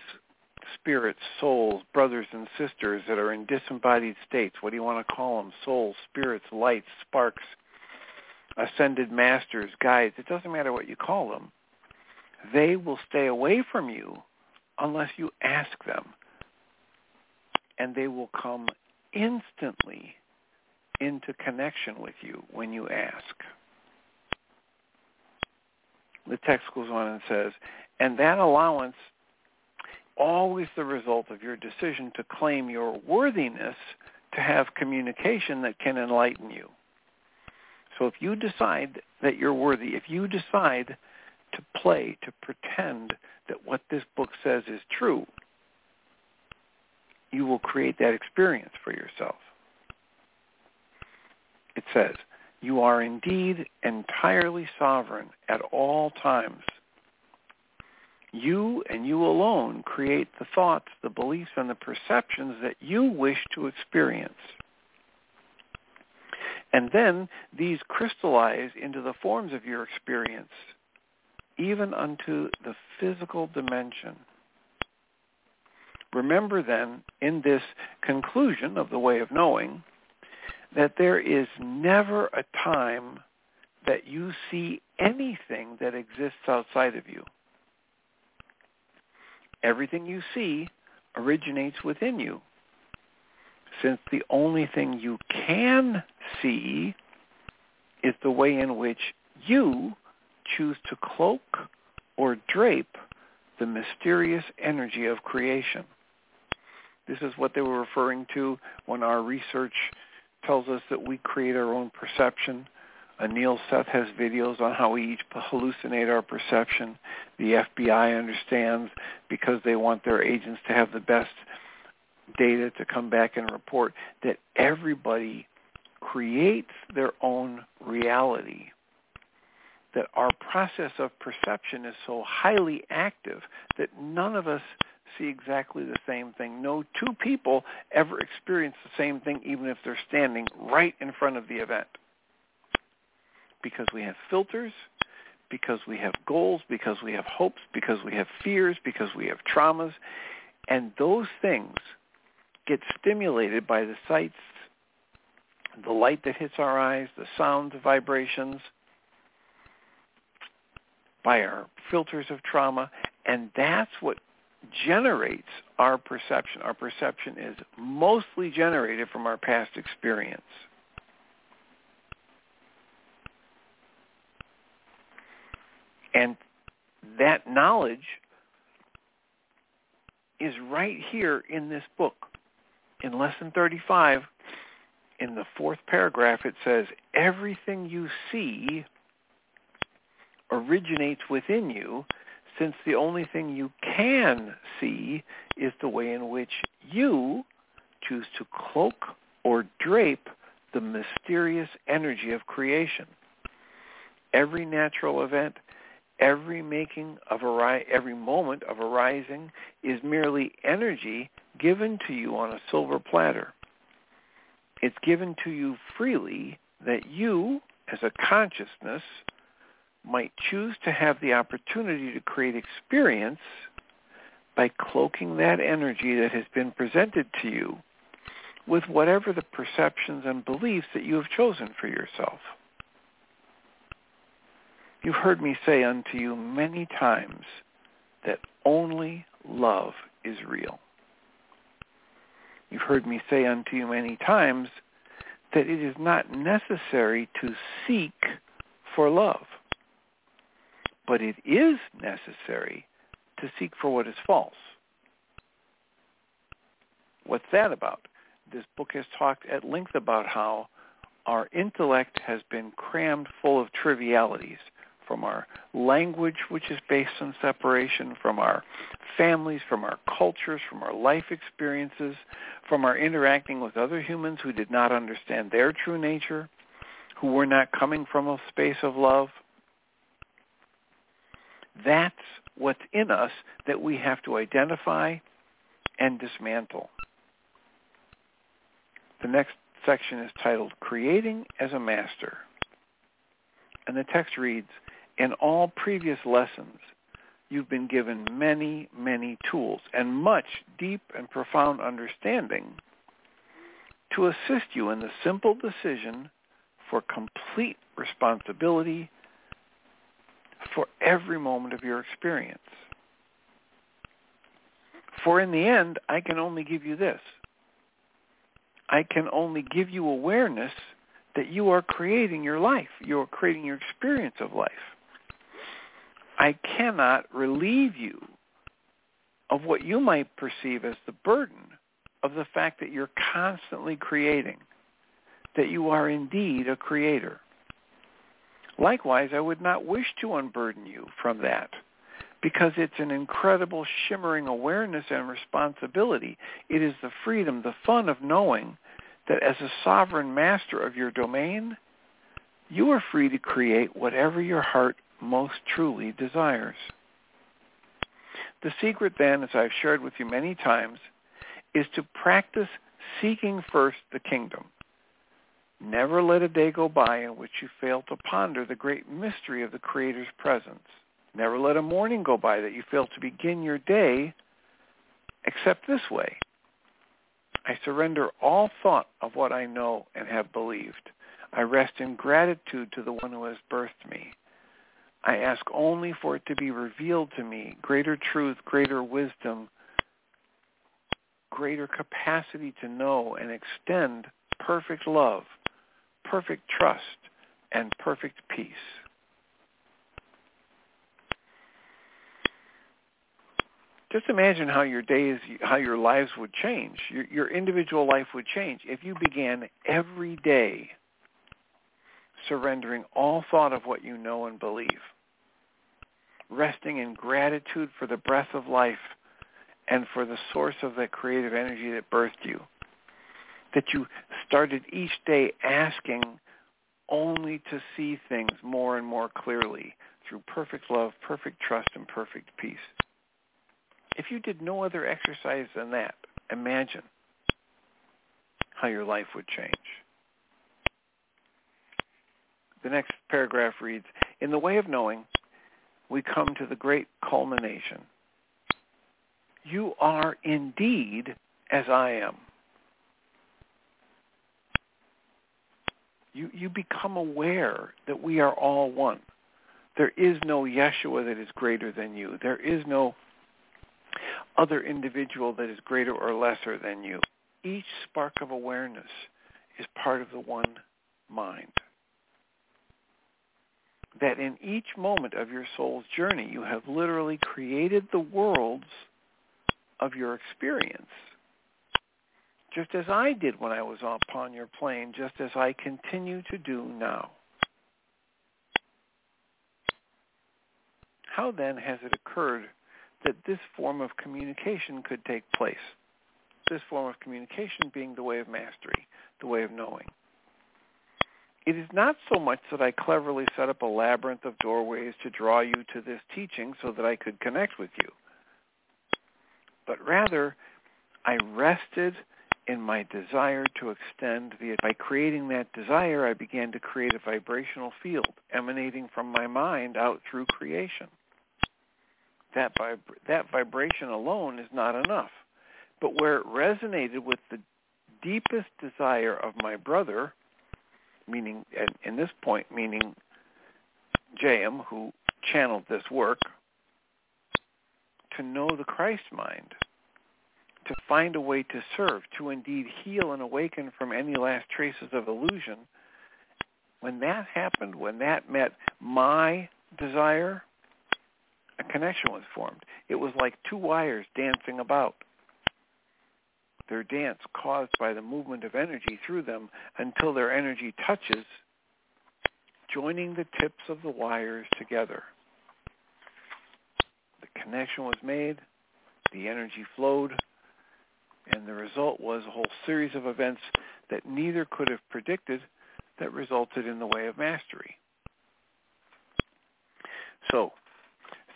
spirits, souls, brothers and sisters that are in disembodied states. What do you want to call them? Souls, spirits, lights, sparks, ascended masters, guides. It doesn't matter what you call them. They will stay away from you unless you ask them. And they will come instantly into connection with you when you ask. The text goes on and says, and that allowance always the result of your decision to claim your worthiness to have communication that can enlighten you. So if you decide that you're worthy, if you decide to play, to pretend that what this book says is true, you will create that experience for yourself. It says, you are indeed entirely sovereign at all times. You and you alone create the thoughts, the beliefs, and the perceptions that you wish to experience. And then these crystallize into the forms of your experience, even unto the physical dimension. Remember then, in this conclusion of the way of knowing, that there is never a time that you see anything that exists outside of you. Everything you see originates within you. Since the only thing you can see is the way in which you choose to cloak or drape the mysterious energy of creation. This is what they were referring to when our research tells us that we create our own perception. Anil Seth has videos on how we each hallucinate our perception. The FBI understands because they want their agents to have the best data to come back and report that everybody creates their own reality. That our process of perception is so highly active that none of us see exactly the same thing. No two people ever experience the same thing even if they're standing right in front of the event. Because we have filters, because we have goals, because we have hopes, because we have fears, because we have traumas, and those things get stimulated by the sights, the light that hits our eyes, the sound, the vibrations, by our filters of trauma, and that's what generates our perception. Our perception is mostly generated from our past experience. And that knowledge is right here in this book. In Lesson 35, in the fourth paragraph, it says, everything you see originates within you since the only thing you can see is the way in which you choose to cloak or drape the mysterious energy of creation. Every natural event, every making of ari- every moment of arising is merely energy given to you on a silver platter. It's given to you freely that you, as a consciousness, might choose to have the opportunity to create experience by cloaking that energy that has been presented to you with whatever the perceptions and beliefs that you have chosen for yourself. You've heard me say unto you many times that only love is real. You've heard me say unto you many times that it is not necessary to seek for love but it is necessary to seek for what is false. What's that about? This book has talked at length about how our intellect has been crammed full of trivialities from our language, which is based on separation, from our families, from our cultures, from our life experiences, from our interacting with other humans who did not understand their true nature, who were not coming from a space of love. That's what's in us that we have to identify and dismantle. The next section is titled Creating as a Master. And the text reads, In all previous lessons, you've been given many, many tools and much deep and profound understanding to assist you in the simple decision for complete responsibility for every moment of your experience. For in the end, I can only give you this. I can only give you awareness that you are creating your life. You are creating your experience of life. I cannot relieve you of what you might perceive as the burden of the fact that you're constantly creating, that you are indeed a creator. Likewise, I would not wish to unburden you from that because it's an incredible shimmering awareness and responsibility. It is the freedom, the fun of knowing that as a sovereign master of your domain, you are free to create whatever your heart most truly desires. The secret then, as I've shared with you many times, is to practice seeking first the kingdom. Never let a day go by in which you fail to ponder the great mystery of the Creator's presence. Never let a morning go by that you fail to begin your day except this way. I surrender all thought of what I know and have believed. I rest in gratitude to the one who has birthed me. I ask only for it to be revealed to me, greater truth, greater wisdom, greater capacity to know and extend perfect love, perfect trust, and perfect peace. Just imagine how your days, how your lives would change. Your, your individual life would change if you began every day surrendering all thought of what you know and believe, resting in gratitude for the breath of life and for the source of that creative energy that birthed you. That you started each day asking only to see things more and more clearly through perfect love, perfect trust, and perfect peace. If you did no other exercise than that, imagine how your life would change. The next paragraph reads, In the way of knowing, we come to the great culmination. You are indeed as I am. You, you become aware that we are all one. There is no Yeshua that is greater than you. There is no other individual that is greater or lesser than you. Each spark of awareness is part of the one mind that in each moment of your soul's journey, you have literally created the worlds of your experience. Just as I did when I was upon your plane, just as I continue to do now. How then has it occurred that this form of communication could take place? This form of communication being the way of mastery, the way of knowing it is not so much that I cleverly set up a labyrinth of doorways to draw you to this teaching so that I could connect with you, but rather I rested in my desire to extend the by creating that desire I began to create a vibrational field emanating from my mind out through creation. That vib- that vibration alone is not enough. But where it resonated with the deepest desire of my brother, meaning at in this point meaning J.M., who channeled this work, to know the Christ mind, to find a way to serve, to indeed heal and awaken from any last traces of illusion. When that happened, when that met my desire, a connection was formed. It was like two wires dancing about their dance caused by the movement of energy through them until their energy touches, joining the tips of the wires together. The connection was made, the energy flowed, and the result was a whole series of events that neither could have predicted that resulted in the way of mastery. So,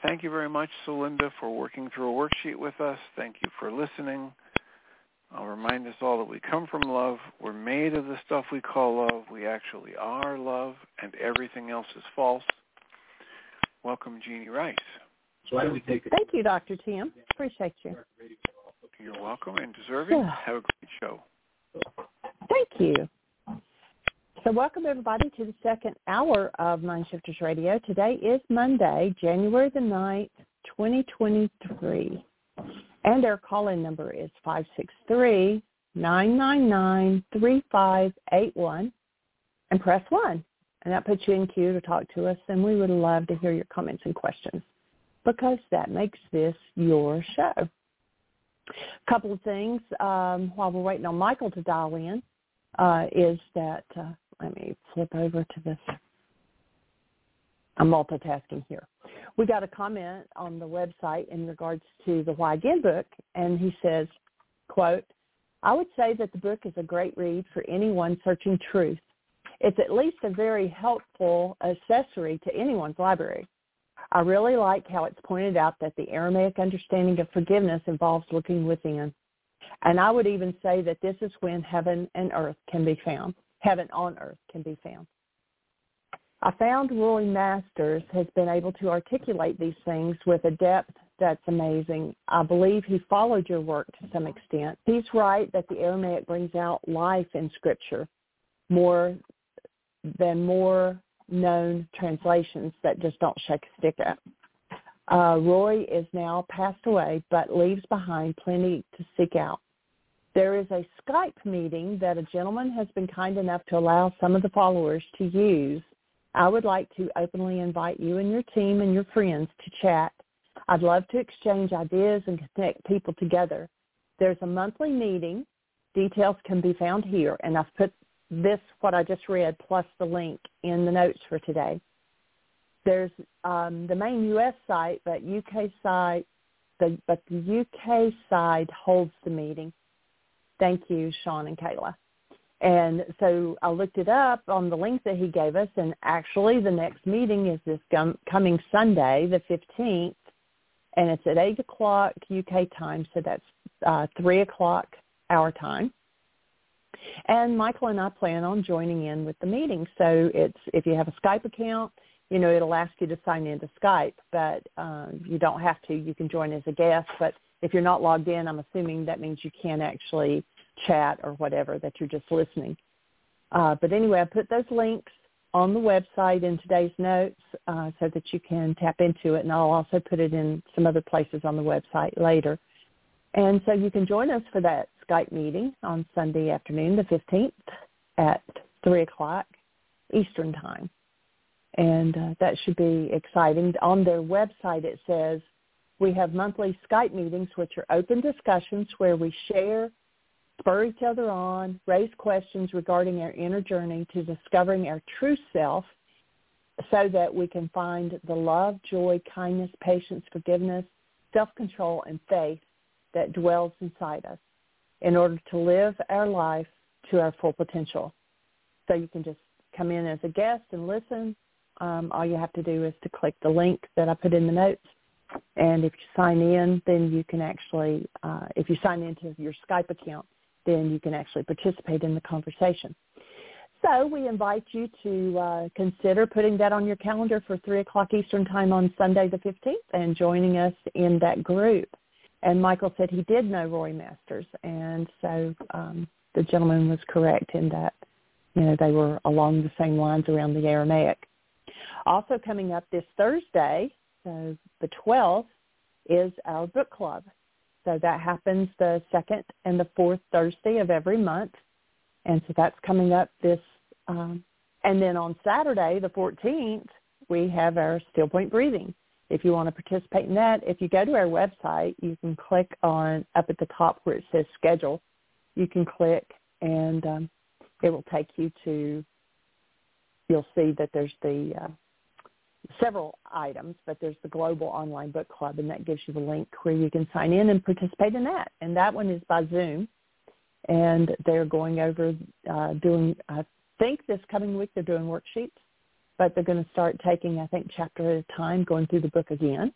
thank you very much, Celinda, for working through a worksheet with us. Thank you for listening. I'll remind us all that we come from love. We're made of the stuff we call love. We actually are love, and everything else is false. Welcome, Jeanie Ryce. So why do we take it? Thank you, Dr. Tim. Appreciate you. You're welcome and deserving. Have a great show. Thank you. So welcome everybody to the second hour of Mind Shifters Radio. Today is Monday, January the 9th, 2023. And our call-in number is 563-999-3581 and press 1. And that puts you in queue to talk to us, and we would love to hear your comments and questions because that makes this your show. A couple of things um, while we're waiting on Michael to dial in uh, is that, uh, let me flip over to this. I'm multitasking here. We got a comment on the website in regards to the Why Again book, and he says, quote, I would say that the book is a great read for anyone searching truth. It's at least a very helpful accessory to anyone's library. I really like how it's pointed out that the Aramaic understanding of forgiveness involves looking within. And I would even say that this is when heaven and earth can be found. Heaven on earth can be found. I found Roy Masters has been able to articulate these things with a depth that's amazing. I believe he followed your work to some extent. He's right that the Aramaic brings out life in Scripture more than more known translations that just don't shake a stick at. Uh, Roy is now passed away, but leaves behind plenty to seek out. There is a Skype meeting that a gentleman has been kind enough to allow some of the followers to use. I would like to openly invite you and your team and your friends to chat. I'd love to exchange ideas and connect people together. There's a monthly meeting. Details can be found here, and I've put this, what I just read, plus the link in the notes for today. There's um, the main U.S. site, but UK site, the, but the UK side holds the meeting. Thank you, Sean and Kayla. And so I looked it up on the link that he gave us, and actually the next meeting is this coming Sunday, the 15th, and it's at 8 o'clock UK time, so that's uh, 3 o'clock our time. And Michael and I plan on joining in with the meeting. So it's if you have a Skype account, you know, it'll ask you to sign into Skype, but um, you don't have to. You can join as a guest. But if you're not logged in, I'm assuming that means you can't actually chat or whatever, that you're just listening. Uh, but anyway, I put those links on the website in today's notes uh, so that you can tap into it, and I'll also put it in some other places on the website later. And so you can join us for that Skype meeting on Sunday afternoon, the 15th at 3 o'clock Eastern Time. And uh, that should be exciting. On their website it says, we have monthly Skype meetings which are open discussions where we share, spur each other on, raise questions regarding our inner journey to discovering our true self so that we can find the love, joy, kindness, patience, forgiveness, self-control, and faith that dwells inside us in order to live our life to our full potential. So you can just come in as a guest and listen. Um, all you have to do is to click the link that I put in the notes. And if you sign in, then you can actually, uh, if you sign into your Skype account, then you can actually participate in the conversation. So we invite you to uh, consider putting that on your calendar for 3 o'clock Eastern Time on Sunday the 15th and joining us in that group. And Michael said he did know Roy Masters, and so um, the gentleman was correct in that you know they were along the same lines around the Aramaic. Also coming up this Thursday, so the 12th, is our book club. So that happens the second and the fourth Thursday of every month, and so that's coming up this. Um, and then on Saturday, the 14th, we have our Still Point Breathing if you want to participate in that, if you go to our website, you can click on up at the top where it says schedule. You can click and um, it will take you to, you'll see that there's the uh, several items, but there's the Global Online Book Club, and that gives you the link where you can sign in and participate in that. And that one is by Zoom, and they're going over uh, doing, I think this coming week they're doing worksheets but they're going to start taking, I think, chapter at a time, going through the book again.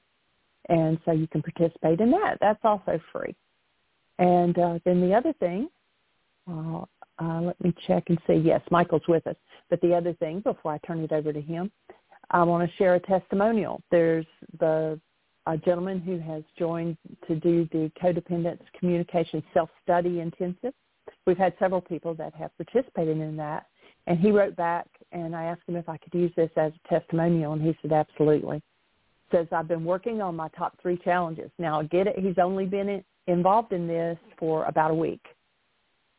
And so you can participate in that. That's also free. And uh, then the other thing, uh, uh, let me check and see. Yes, Michael's with us. But the other thing, before I turn it over to him, I want to share a testimonial. There's the a gentleman who has joined to do the codependence communication self-study intensive. We've had several people that have participated in that. And he wrote back and I asked him if I could use this as a testimonial, and he said absolutely. Says I've been working on my top three challenges. Now I get it. He's only been in, involved in this for about a week,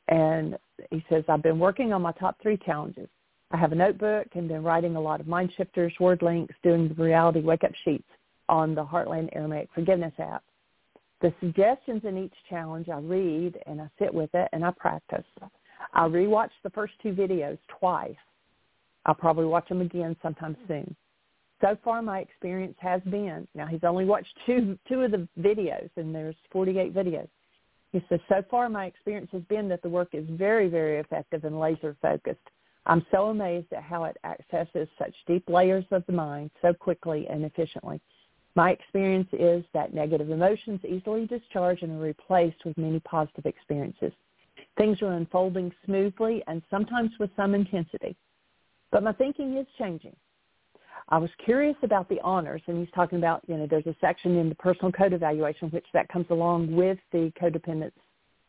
and he says I've been working on my top three challenges. I have a notebook and been writing a lot of mind shifters, word links, doing the reality wake up sheets on the Heartland Aramaic Forgiveness app. The suggestions in each challenge I read and I sit with it and I practice. I rewatch the first two videos twice. I'll probably watch them again sometime soon. So far, my experience has been now he's only watched two two of the videos, and there's 48 videos. He says so far my experience has been that the work is very very effective and laser focused. I'm so amazed at how it accesses such deep layers of the mind so quickly and efficiently. My experience is that negative emotions easily discharge and are replaced with many positive experiences. Things are unfolding smoothly and sometimes with some intensity. But my thinking is changing. I was curious about the honors, and he's talking about, you know, there's a section in the personal code evaluation, which that comes along with the codependence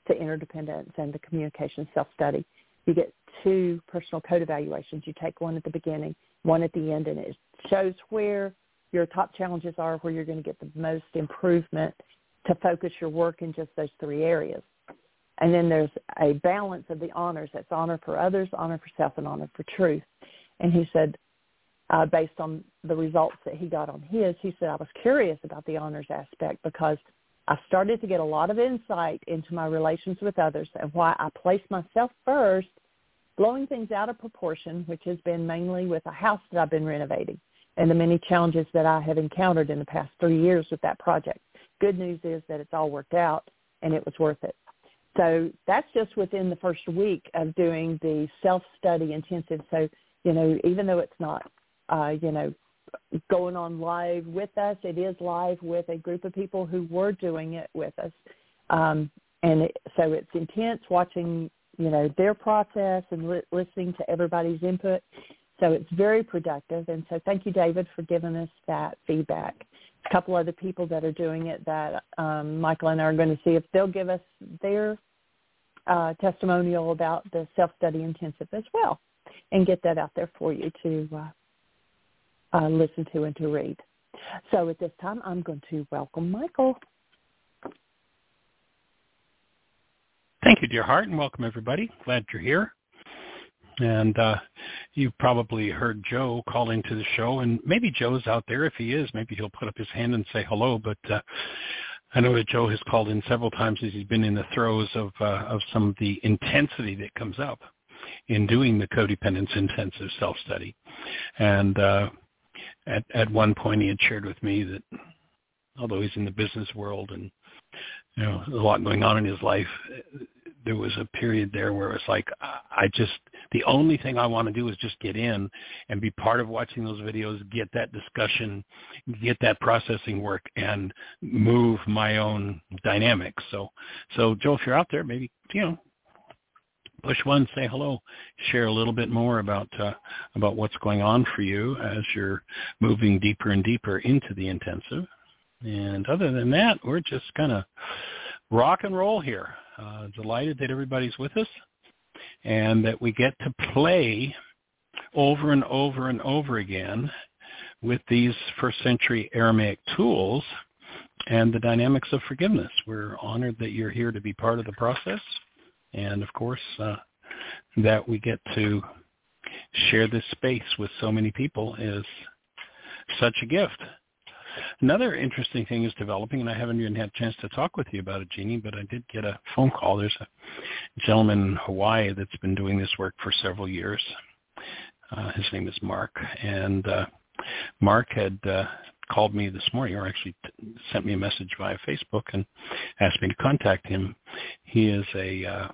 to interdependence and the communication self-study. You get two personal code evaluations. You take one at the beginning, one at the end, and it shows where your top challenges are, where you're going to get the most improvement to focus your work in just those three areas. And then there's a balance of the honors. That's honor for others, honor for self, and honor for truth. And he said, uh, based on the results that he got on his, he said, I was curious about the honors aspect because I started to get a lot of insight into my relations with others and why I place myself first, blowing things out of proportion, which has been mainly with a house that I've been renovating and the many challenges that I have encountered in the past three years with that project. Good news is that it's all worked out and it was worth it. So that's just within the first week of doing the self-study intensive. So, you know, even though it's not uh, you know, going on live with us. It is live with a group of people who were doing it with us. Um, and it, so it's intense watching, you know, their process and li- listening to everybody's input. So it's very productive. And so thank you, David, for giving us that feedback. A couple other people that are doing it that um, Michael and I are going to see if they'll give us their uh, testimonial about the self-study intensive as well and get that out there for you to uh, uh, listen to and to read. So at this time, I'm going to welcome Michael. Thank you, dear heart, and welcome everybody. Glad you're here. And uh, you probably heard Joe calling to the show, and maybe Joe's out there. If he is, maybe he'll put up his hand and say hello. But uh, I know that Joe has called in several times as he's been in the throes of uh, of some of the intensity that comes up in doing the codependence intensive self study, and uh, at at one point he had shared with me that although he's in the business world and you know a lot going on in his life there was a period there where it's like I just the only thing I want to do is just get in and be part of watching those videos, get that discussion, get that processing work, and move my own dynamics. So, so Joe, if you're out there, maybe you know push one, say hello, share a little bit more about uh, about what's going on for you as you're moving deeper and deeper into the intensive. And other than that, we're just kind of rock and roll here. Uh, delighted that everybody's with us and that we get to play over and over and over again with these first century Aramaic tools and the dynamics of forgiveness. We're honored that you're here to be part of the process and of course uh, that we get to share this space with so many people is such a gift. Another interesting thing is developing, and I haven't even had a chance to talk with you about it, Jeanie, but I did get a phone call. There's a gentleman in Hawaii that's been doing this work for several years. Uh, his name is Mark, and uh, Mark had uh, called me this morning, or actually t- sent me a message via Facebook and asked me to contact him. He is a uh,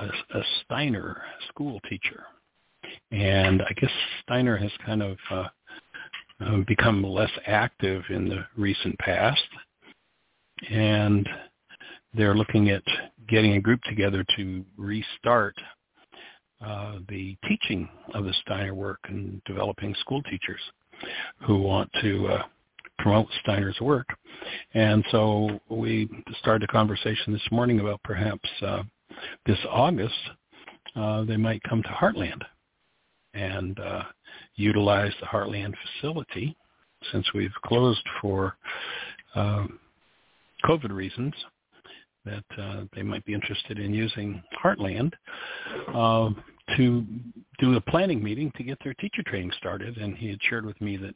a, a Steiner school teacher, and I guess Steiner has kind of uh, uh, become less active in the recent past, and they're looking at getting a group together to restart uh, the teaching of the Steiner work and developing school teachers who want to uh, promote Steiner's work. And so we started a conversation this morning about perhaps uh, this August uh, they might come to Heartland and uh, utilize the Heartland facility since we've closed for uh, COVID reasons that uh, they might be interested in using Heartland uh, to do a planning meeting to get their teacher training started. And he had shared with me that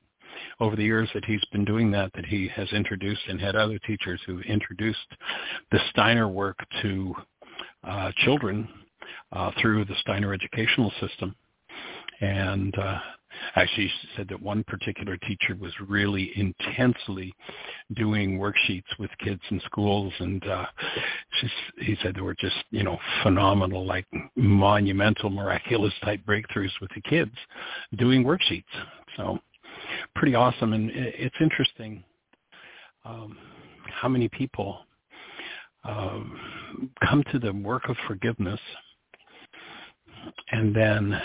over the years that he's been doing that, that he has introduced and had other teachers who introduced the Steiner work to uh, children uh, through the Steiner educational system. And uh, actually she said that one particular teacher was really intensely doing worksheets with kids in schools and uh she's he said there were just you know phenomenal like monumental miraculous type breakthroughs with the kids doing worksheets. So pretty awesome and it's interesting um how many people um come to the work of forgiveness and then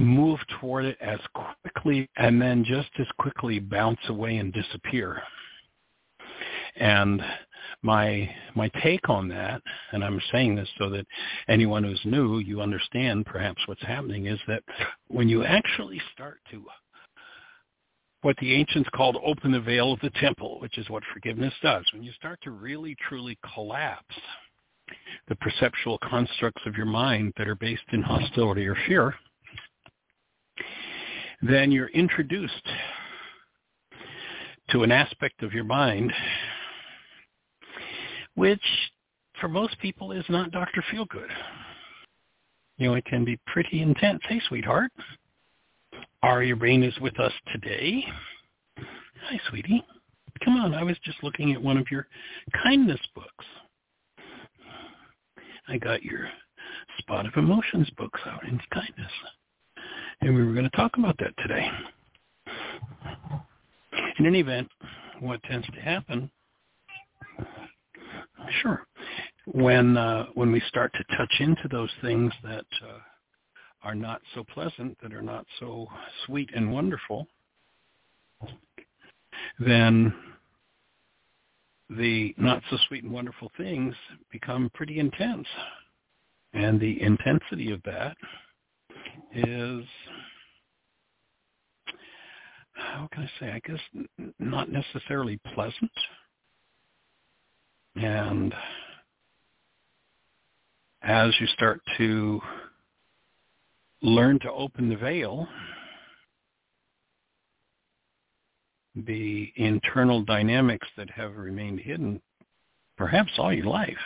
move toward it as quickly and then just as quickly bounce away and disappear. And my my take on that, and I'm saying this so that anyone who's new, you understand perhaps what's happening, is that when you actually start to what the ancients called open the veil of the temple, which is what forgiveness does, when you start to really truly collapse the perceptual constructs of your mind that are based in hostility or fear, then you're introduced to an aspect of your mind which for most people is not Dr. Feelgood. You know, it can be pretty intense. Hey, sweetheart. Aria Rain is with us today. Hi, sweetie. Come on, I was just looking at one of your kindness books. I got your Spot of Emotions books out in kindness and we were going to talk about that today. In any event, what tends to happen, sure, when uh, when we start to touch into those things that uh, are not so pleasant, that are not so sweet and wonderful, then the not so sweet and wonderful things become pretty intense. And the intensity of that is how can I say? I guess not necessarily pleasant, and as you start to learn to open the veil, the internal dynamics that have remained hidden perhaps all your life,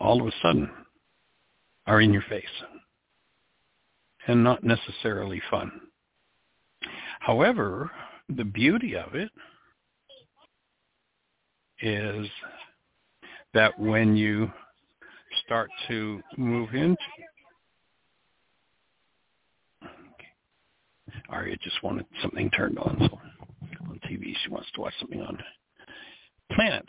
all of a sudden are in your face and not necessarily fun. However, the beauty of it is that when you start to move into Aria just wanted something turned on, so on TV she wants to watch something on planets.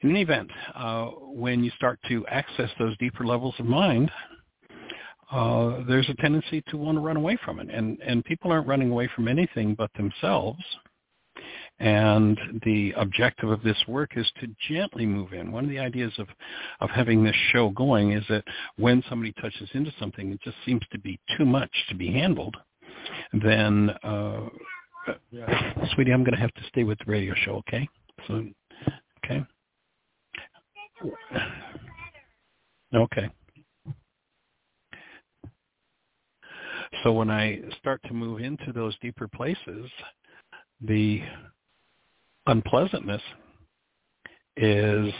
In any event, uh, when you start to access those deeper levels of mind, uh, there's a tendency to want to run away from it. And, and people aren't running away from anything but themselves. And the objective of this work is to gently move in. One of the ideas of, of having this show going is that when somebody touches into something, it just seems to be too much to be handled, then, uh, sweetie, I'm going to have to stay with the radio show, okay? So, okay. Okay. So when I start to move into those deeper places, the unpleasantness is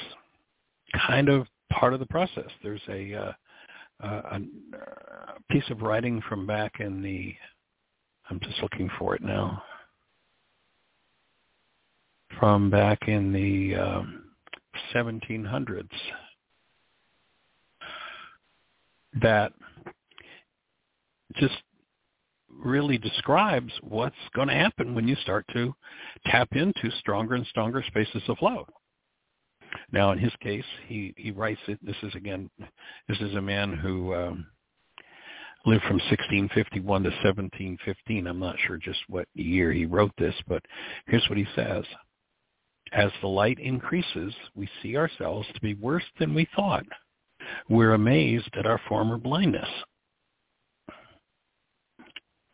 kind of part of the process. There's a, uh, a, a piece of writing from back in the, I'm just looking for it now, from back in the um, 1700s that just really describes what's going to happen when you start to tap into stronger and stronger spaces of love. Now, in his case, he he writes it. This is again, this is a man who um, lived from 1651 to 1715. I'm not sure just what year he wrote this, but here's what he says: As the light increases, we see ourselves to be worse than we thought. We're amazed at our former blindness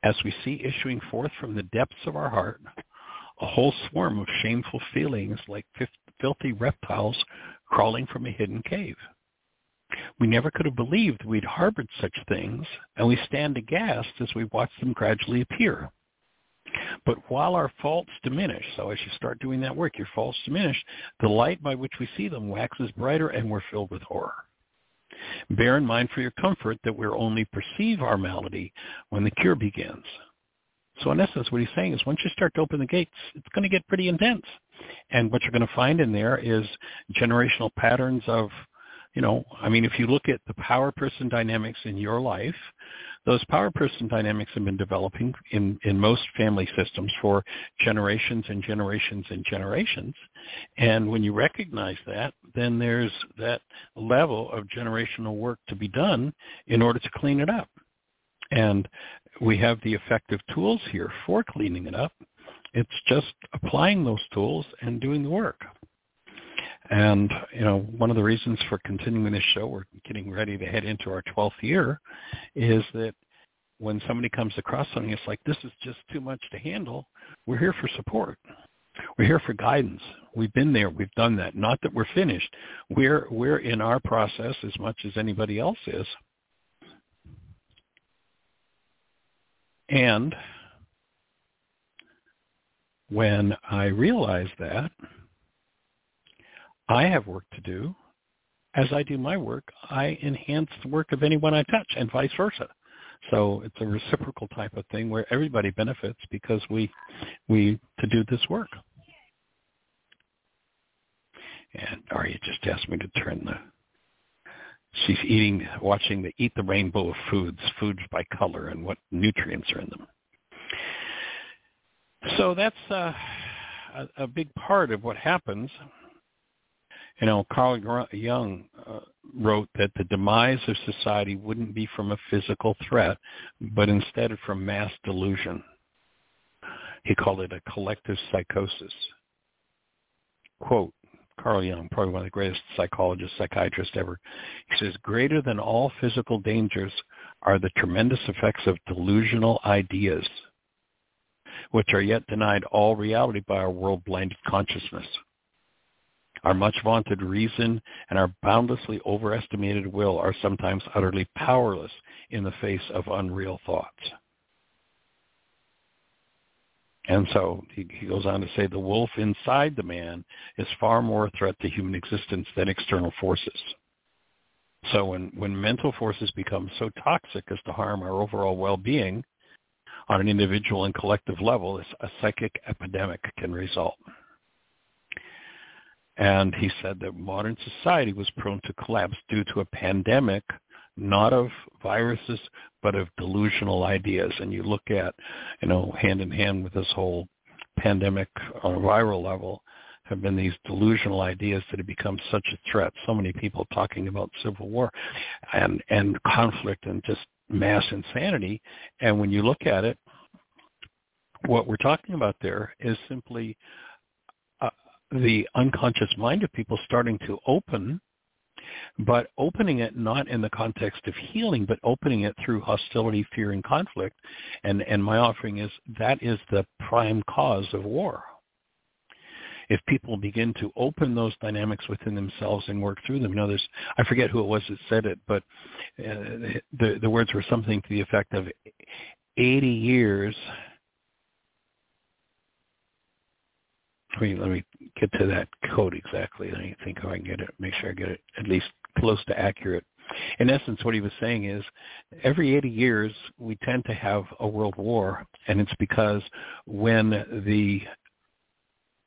as we see issuing forth from the depths of our heart a whole swarm of shameful feelings like filthy reptiles crawling from a hidden cave. We never could have believed we'd harbored such things, and we stand aghast as we watch them gradually appear. But while our faults diminish, so as you start doing that work, your faults diminish, the light by which we see them waxes brighter and we're filled with horror. Bear in mind for your comfort that we only perceive our malady when the cure begins. So in essence, what he's saying is once you start to open the gates, it's going to get pretty intense. And what you're going to find in there is generational patterns of, you know, I mean, if you look at the power person dynamics in your life, those power person dynamics have been developing in, in most family systems for generations and generations and generations. And when you recognize that, then there's that level of generational work to be done in order to clean it up. And we have the effective tools here for cleaning it up. It's just applying those tools and doing the work. And, you know, one of the reasons for continuing this show, we're getting ready to head into our 12th year, is that when somebody comes across something, it's like, this is just too much to handle. We're here for support. We're here for guidance. We've been there. We've done that. Not that we're finished. We're, we're in our process as much as anybody else is. And when I realize that, I have work to do. As I do my work, I enhance the work of anyone I touch and vice versa. So it's a reciprocal type of thing where everybody benefits because we we to do this work. And Aria just asked me to turn the she's eating watching the eat the rainbow of foods, foods by color and what nutrients are in them. So that's uh, a, a big part of what happens you know, Carl Jung uh, wrote that the demise of society wouldn't be from a physical threat, but instead from mass delusion. He called it a collective psychosis. Quote, Carl Jung, probably one of the greatest psychologists, psychiatrists ever. He says, greater than all physical dangers are the tremendous effects of delusional ideas, which are yet denied all reality by our world-blinded consciousness. Our much vaunted reason and our boundlessly overestimated will are sometimes utterly powerless in the face of unreal thoughts. And so he, he, goes on to say the wolf inside the man is far more a threat to human existence than external forces. So when, when mental forces become so toxic as to harm our overall well-being on an individual and collective level, a psychic epidemic can result. And he said that modern society was prone to collapse due to a pandemic, not of viruses, but of delusional ideas. And you look at, you know, hand in hand with this whole pandemic on a viral level, have been these delusional ideas that have become such a threat. So many people talking about civil war and, and conflict and just mass insanity. And when you look at it, what we're talking about there is simply the unconscious mind of people starting to open, but opening it not in the context of healing, but opening it through hostility, fear, and conflict. And, and my offering is that is the prime cause of war. If people begin to open those dynamics within themselves and work through them, you know, there's, I forget who it was that said it, but uh, the, the words were something to the effect of 80 years let me let me get to that code exactly. Me think if I can get it. Make sure I get it at least close to accurate. In essence, what he was saying is, every 80 years we tend to have a world war, and it's because when the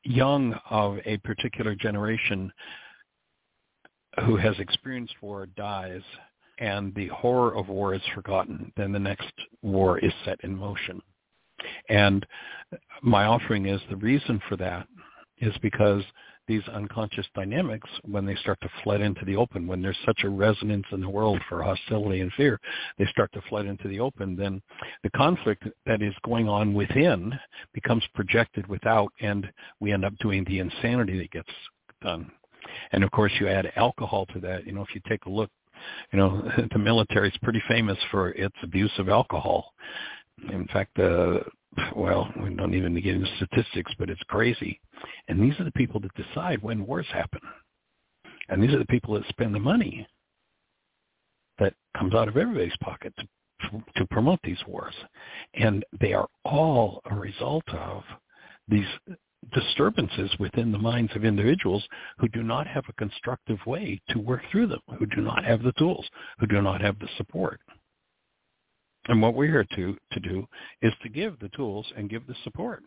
young of a particular generation who has experienced war dies and the horror of war is forgotten, then the next war is set in motion. And my offering is the reason for that is because these unconscious dynamics, when they start to flood into the open, when there's such a resonance in the world for hostility and fear, they start to flood into the open, then the conflict that is going on within becomes projected without, and we end up doing the insanity that gets done. And of course, you add alcohol to that. You know, if you take a look, you know, the military is pretty famous for its abuse of alcohol. In fact, uh, well, we don't even get into statistics, but it's crazy. And these are the people that decide when wars happen. And these are the people that spend the money that comes out of everybody's pocket to to promote these wars. And they are all a result of these disturbances within the minds of individuals who do not have a constructive way to work through them, who do not have the tools, who do not have the support. And what we're here to, to do is to give the tools and give the support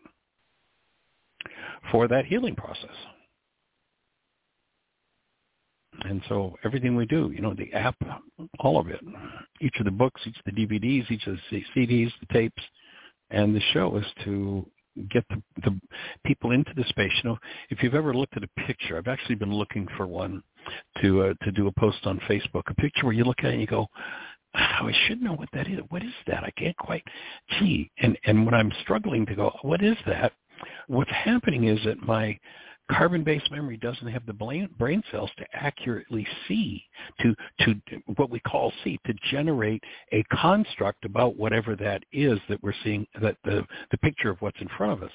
for that healing process. And so everything we do, you know, the app, all of it, each of the books, each of the DVDs, each of the CDs, the tapes, and the show is to get the, the people into the space. You know, if you've ever looked at a picture, I've actually been looking for one to uh, to do a post on Facebook, a picture where you look at it and you go, oh, I should know what that is. What is that? I can't quite. Gee, and and when I'm struggling to go, what is that? What's happening is that my carbon-based memory doesn't have the brain cells to accurately see, to, to what we call see, to generate a construct about whatever that is that we're seeing, that the, the picture of what's in front of us.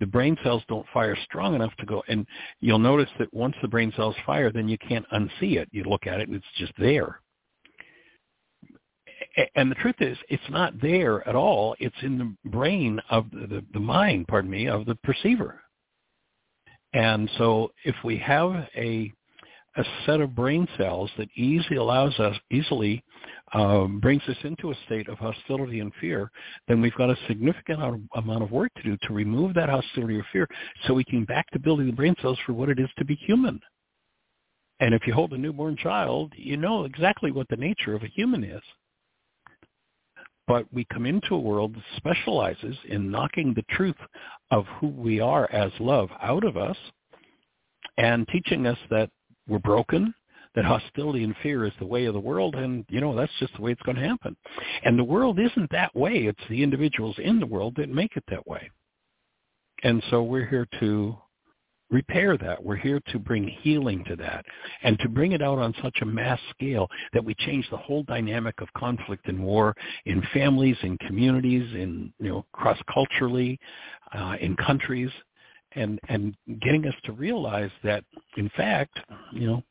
The brain cells don't fire strong enough to go, and you'll notice that once the brain cells fire, then you can't unsee it. You look at it and it's just there. And the truth is, it's not there at all. It's in the brain of the, the, mind, pardon me, of the perceiver and so if we have a a set of brain cells that easily allows us easily um, brings us into a state of hostility and fear, then we've got a significant amount of work to do to remove that hostility or fear so we can back to building the brain cells for what it is to be human. And if you hold a newborn child, you know exactly what the nature of a human is. But we come into a world that specializes in knocking the truth of who we are as love out of us and teaching us that we're broken, that hostility and fear is the way of the world, and, you know, that's just the way it's going to happen. And the world isn't that way. It's the individuals in the world that make it that way. And so we're here to repair that. We're here to bring healing to that and to bring it out on such a mass scale that we change the whole dynamic of conflict and war in families, in communities, in, you know, cross-culturally, uh, in countries, and, and getting us to realize that, in fact, you know,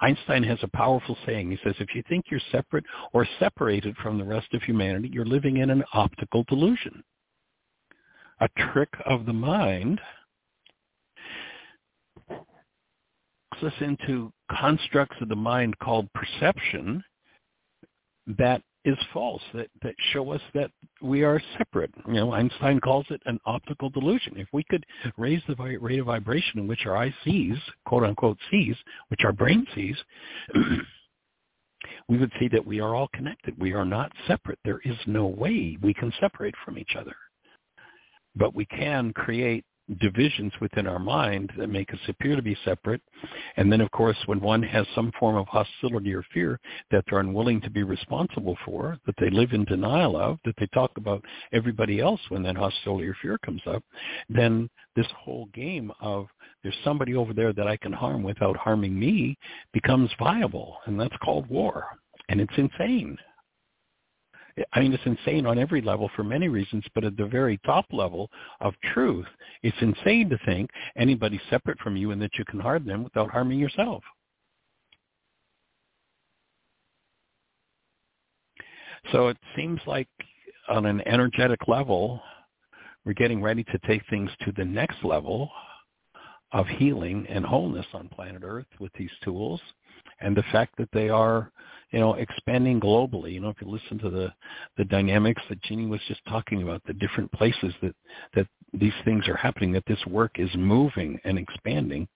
Einstein has a powerful saying. He says, if you think you're separate or separated from the rest of humanity, you're living in an optical delusion. A trick of the mind us into constructs of the mind called perception that is false, that, that show us that we are separate. You know, Einstein calls it an optical delusion. If we could raise the rate of vibration in which our eye sees, quote unquote sees, which our brain sees, we would see that we are all connected. We are not separate. There is no way we can separate from each other. But we can create divisions within our mind that make us appear to be separate. And then, of course, when one has some form of hostility or fear that they're unwilling to be responsible for, that they live in denial of, that they talk about everybody else when that hostility or fear comes up, then this whole game of there's somebody over there that I can harm without harming me becomes viable. And that's called war. And it's insane. I mean, it's insane on every level for many reasons, but at the very top level of truth, it's insane to think anybody's separate from you and that you can harm them without harming yourself. So it seems like on an energetic level, we're getting ready to take things to the next level of healing and wholeness on planet Earth with these tools and the fact that they are you know, expanding globally. You know, if you listen to the the dynamics that Jeanie was just talking about, the different places that that these things are happening, that this work is moving and expanding,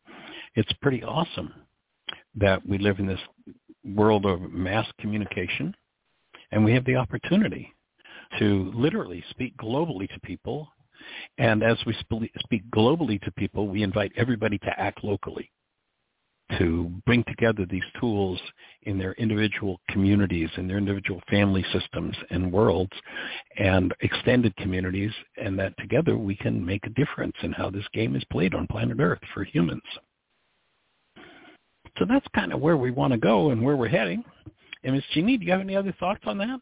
it's pretty awesome that we live in this world of mass communication, and we have the opportunity to literally speak globally to people. And as we speak globally to people, we invite everybody to act locally to bring together these tools in their individual communities, in their individual family systems and worlds and extended communities, and that together we can make a difference in how this game is played on planet Earth for humans. So that's kind of where we want to go and where we're heading. And Ms. Jeanie, do you have any other thoughts on that?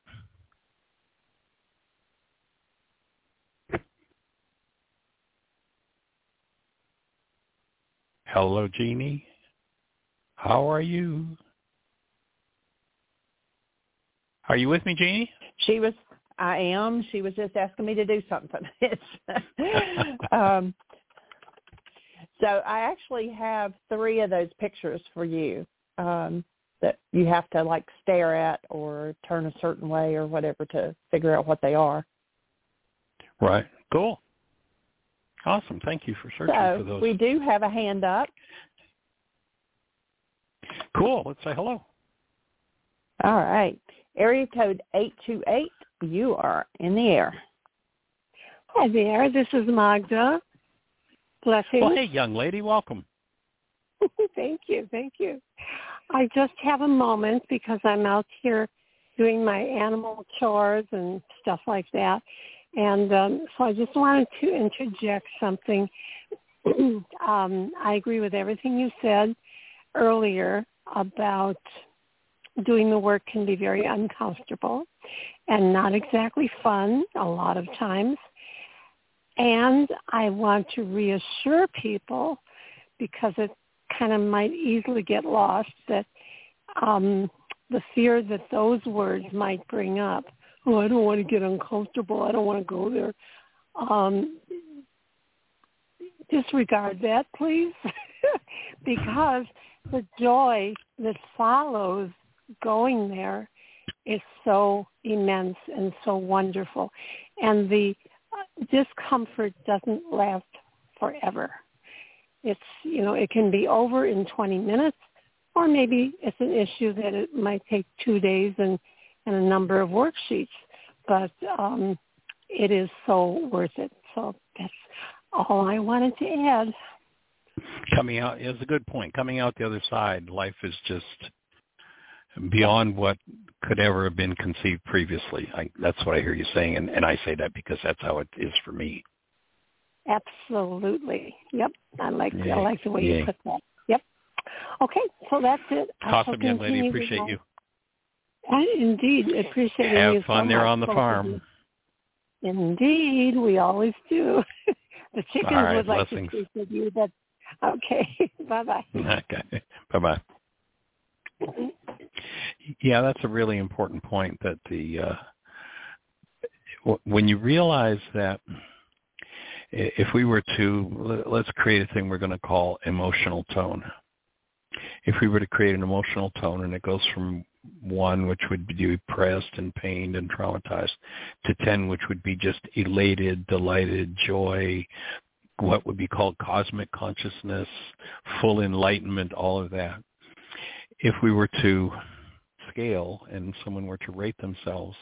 Hello, Jeanie. How are you? Are you with me, Jeanie? She was. I am. She was just asking me to do something. um, so I actually have three of those pictures for you um, that you have to like stare at or turn a certain way or whatever to figure out what they are. Right. Cool. Awesome. Thank you for searching so for those. We do have a hand up. Cool. Let's say hello. All right. Area code 828, you are in the air. Hi there. This is Magda. Blessings. Well, hey, young lady. Welcome. thank you. Thank you. I just have a moment because I'm out here doing my animal chores and stuff like that. And um, so I just wanted to interject something. um, I agree with everything you said earlier about doing the work can be very uncomfortable and not exactly fun a lot of times. And I want to reassure people because it kind of might easily get lost that um, the fear that those words might bring up, oh, I don't want to get uncomfortable. I don't want to go there. Um, disregard that, please, because the joy that follows going there is so immense and so wonderful. And the uh, discomfort doesn't last forever. It's, you know, it can be over in 20 minutes or maybe it's an issue that it might take two days and, and a number of worksheets. But um, it is so worth it. So that's all I wanted to add. Coming out is a good point. Coming out the other side, life is just beyond what could ever have been conceived previously. I, that's what I hear you saying, and, and I say that because that's how it is for me. Absolutely. Yep. I like I like the way you put that. Yep. Okay, so that's it. Awesome, young lady. Appreciate you. I indeed appreciate it. Have you. fun so there much. on the farm. Indeed, we always do. the chickens right, would like blessings. to speak with you, but okay. bye bye. Okay. Bye bye. Yeah, that's a really important point. That the uh, when you realize that if we were to let's create a thing we're going to call emotional tone. If we were to create an emotional tone and it goes from one, which would be depressed and pained and traumatized, to ten, which would be just elated, delighted, joy, what would be called cosmic consciousness, full enlightenment, all of that. If we were to scale and someone were to rate themselves,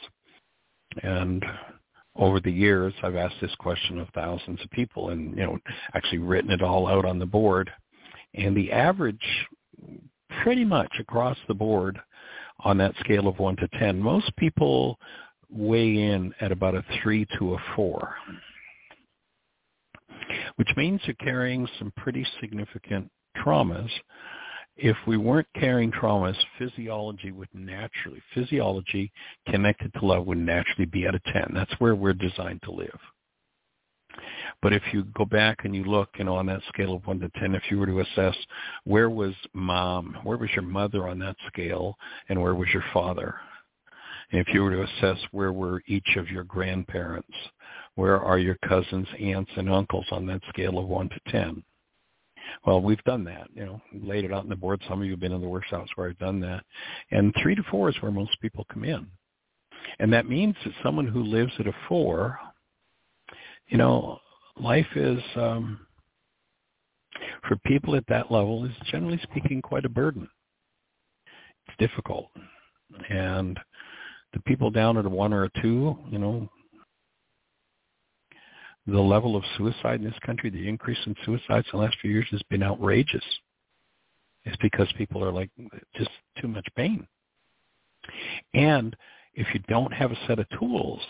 and over the years I've asked this question of thousands of people and, you know, actually written it all out on the board. And the average pretty much across the board on that scale of 1 to 10, most people weigh in at about a 3 to a 4 which means you're carrying some pretty significant traumas. If we weren't carrying traumas, physiology would naturally, physiology connected to love would naturally be at a 10. That's where we're designed to live. But if you go back and you look, you know, on that scale of 1 to 10, if you were to assess where was mom, where was your mother on that scale, and where was your father? And if you were to assess where were each of your grandparents, where are your cousins, aunts, and uncles on that scale of 1 to 10? Well, we've done that. You know, laid it out on the board. Some of you have been in the workshops where I've done that. And 3 to 4 is where most people come in. And that means that someone who lives at a 4, you know, life is, um, for people at that level, is generally speaking quite a burden. It's difficult. And the people down at a 1 or a 2, you know, the level of suicide in this country, the increase in suicides in the last few years has been outrageous. It's because people are like just too much pain. And if you don't have a set of tools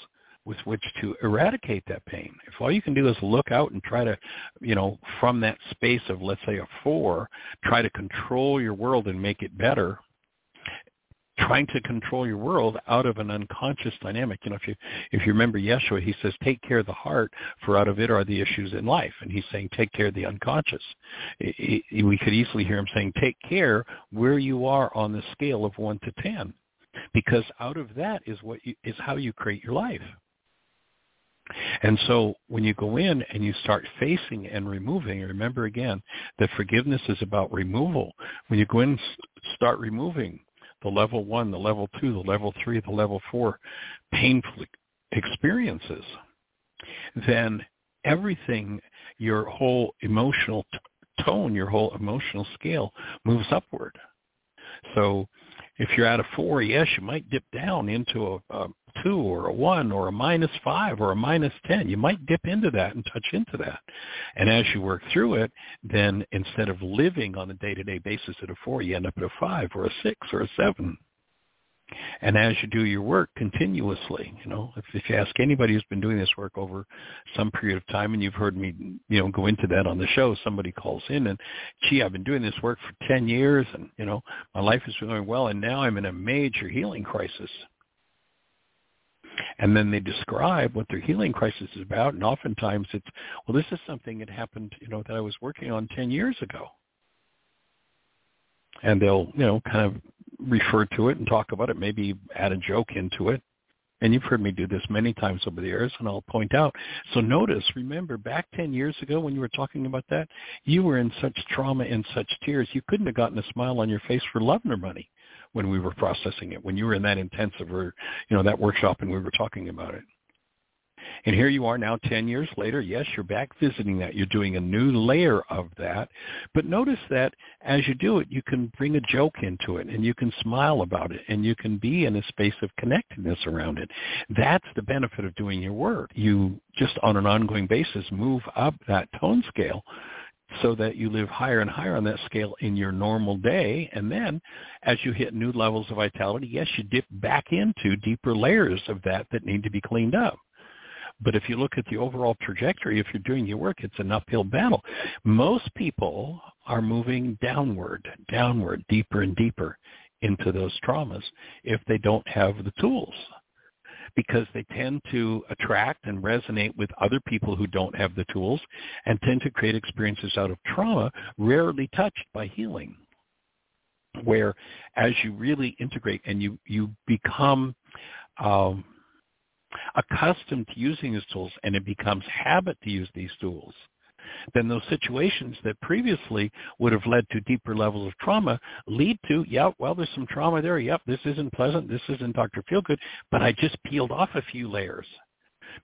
with which to eradicate that pain, if all you can do is look out and try to, you know, from that space of let's say a four, try to control your world and make it better, trying to control your world out of an unconscious dynamic. You know, if you if you remember Yeshua, he says, "Take care of the heart, for out of it are the issues in life." And he's saying, "Take care of the unconscious." I- I- we could easily hear him saying, "Take care where you are on the scale of one to ten, because out of that is what you, is how you create your life. And so when you go in and you start facing and removing, remember again that forgiveness is about removal. When you go in and start removing the level one, the level two, the level three, the level four painful experiences, then everything, your whole emotional t- tone, your whole emotional scale moves upward. So if you're at a four, yes, you might dip down into a, a two or a one or a minus five or a minus 10. You might dip into that and touch into that. And as you work through it, then instead of living on a day-to-day basis at a four, you end up at a five or a six or a seven. And as you do your work continuously, you know, if, if you ask anybody who's been doing this work over some period of time, and you've heard me, you know, go into that on the show, somebody calls in and, gee, I've been doing this work for 10 years and, you know, my life is going well and now I'm in a major healing crisis. And then they describe what their healing crisis is about. And oftentimes it's, well, this is something that happened, you know, that I was working on 10 years ago. And they'll, you know, kind of refer to it and talk about it, maybe add a joke into it. And you've heard me do this many times over the years, and I'll point out. So notice, remember, back 10 years ago when you were talking about that, you were in such trauma and such tears, you couldn't have gotten a smile on your face for love nor money when we were processing it, when you were in that intensive or, you know, that workshop and we were talking about it. And here you are now 10 years later. Yes, you're back visiting that. You're doing a new layer of that. But notice that as you do it, you can bring a joke into it and you can smile about it and you can be in a space of connectedness around it. That's the benefit of doing your work. You just on an ongoing basis move up that tone scale so that you live higher and higher on that scale in your normal day. And then as you hit new levels of vitality, yes, you dip back into deeper layers of that that need to be cleaned up. But if you look at the overall trajectory, if you're doing your work, it's an uphill battle. Most people are moving downward, downward, deeper and deeper into those traumas if they don't have the tools because they tend to attract and resonate with other people who don't have the tools and tend to create experiences out of trauma rarely touched by healing where as you really integrate and you, you become um, accustomed to using these tools and it becomes habit to use these tools, then those situations that previously would have led to deeper levels of trauma lead to, yeah, well, there's some trauma there. Yep, this isn't pleasant. This isn't Dr. Feelgood, but I just peeled off a few layers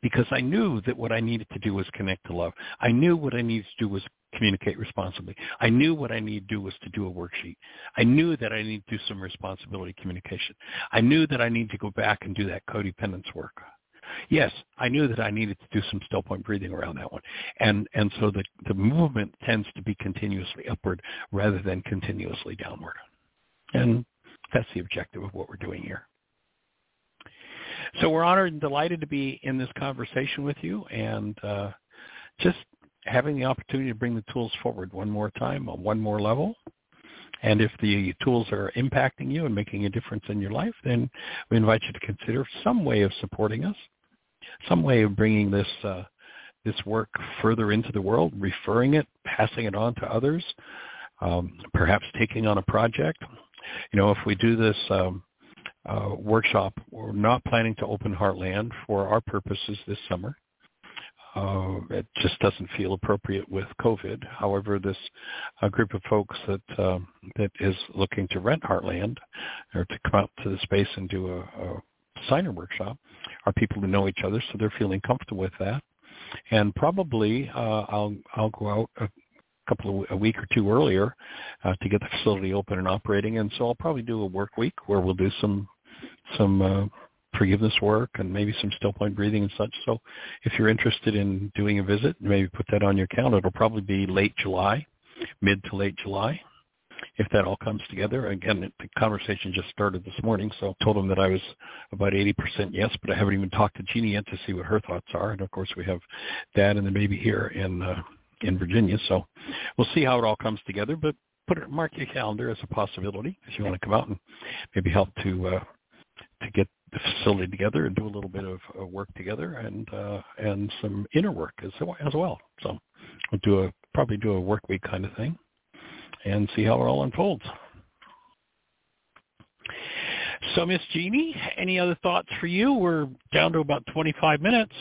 because I knew that what I needed to do was connect to love. I knew what I needed to do was communicate responsibly. I knew what I needed to do was to do a worksheet. I knew that I needed to do some responsibility communication. I knew that I needed to go back and do that codependence work. Yes, I knew that I needed to do some still point breathing around that one. And and so the, the movement tends to be continuously upward rather than continuously downward. And that's the objective of what we're doing here. So we're honored and delighted to be in this conversation with you and uh, just having the opportunity to bring the tools forward one more time on one more level. And if the tools are impacting you and making a difference in your life, then we invite you to consider some way of supporting us some way of bringing this uh, this work further into the world, referring it, passing it on to others, um, perhaps taking on a project. You know, if we do this um, uh, workshop, we're not planning to open Heartland for our purposes this summer. Uh, it just doesn't feel appropriate with COVID. However, this uh, group of folks that um, that is looking to rent Heartland or to come out to the space and do a, a signer workshop are people who know each other, so they're feeling comfortable with that. And probably uh, I'll I'll go out a couple of a week or two earlier uh, to get the facility open and operating, and so I'll probably do a work week where we'll do some some uh, forgiveness work and maybe some still point breathing and such. So if you're interested in doing a visit, maybe put that on your calendar. It'll probably be late July, mid to late July if that all comes together. Again, the conversation just started this morning, so I told him that I was about 80% yes, but I haven't even talked to Jeanie yet to see what her thoughts are. And of course, we have Dad and the baby here in uh, in Virginia, so we'll see how it all comes together. But put it, mark your calendar as a possibility if you want to come out and maybe help to uh, to get the facility together and do a little bit of work together and uh, and some inner work as as well. So we'll do a probably do a work week kind of thing and see how it all unfolds. So, Miss Jeanie, any other thoughts for you? We're down to about 25 minutes.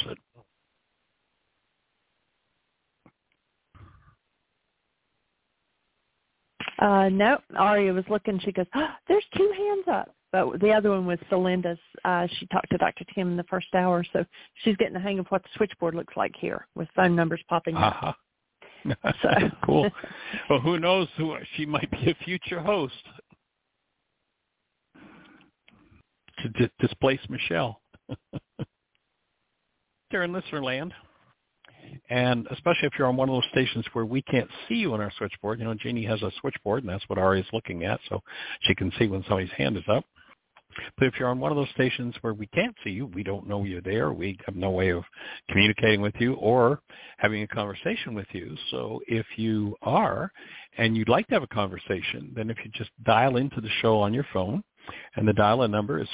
Uh, no, Aria was looking. She goes, oh, "There's two hands up." But the other one was Celinda's. Uh, she talked to Dr. Tim in the first hour, so she's getting the hang of what the switchboard looks like here with phone numbers popping up. Uh-huh. So. cool. Well, who knows? Who she might be a future host to d- displace Michelle. They're in listener land. And especially if you're on one of those stations where we can't see you on our switchboard, you know, Jeanie has a switchboard, and that's what Ari is looking at, so she can see when somebody's hand is up. But if you're on one of those stations where we can't see you, we don't know you're there, we have no way of communicating with you or having a conversation with you. So if you are and you'd like to have a conversation, then if you just dial into the show on your phone, and the dial-in number is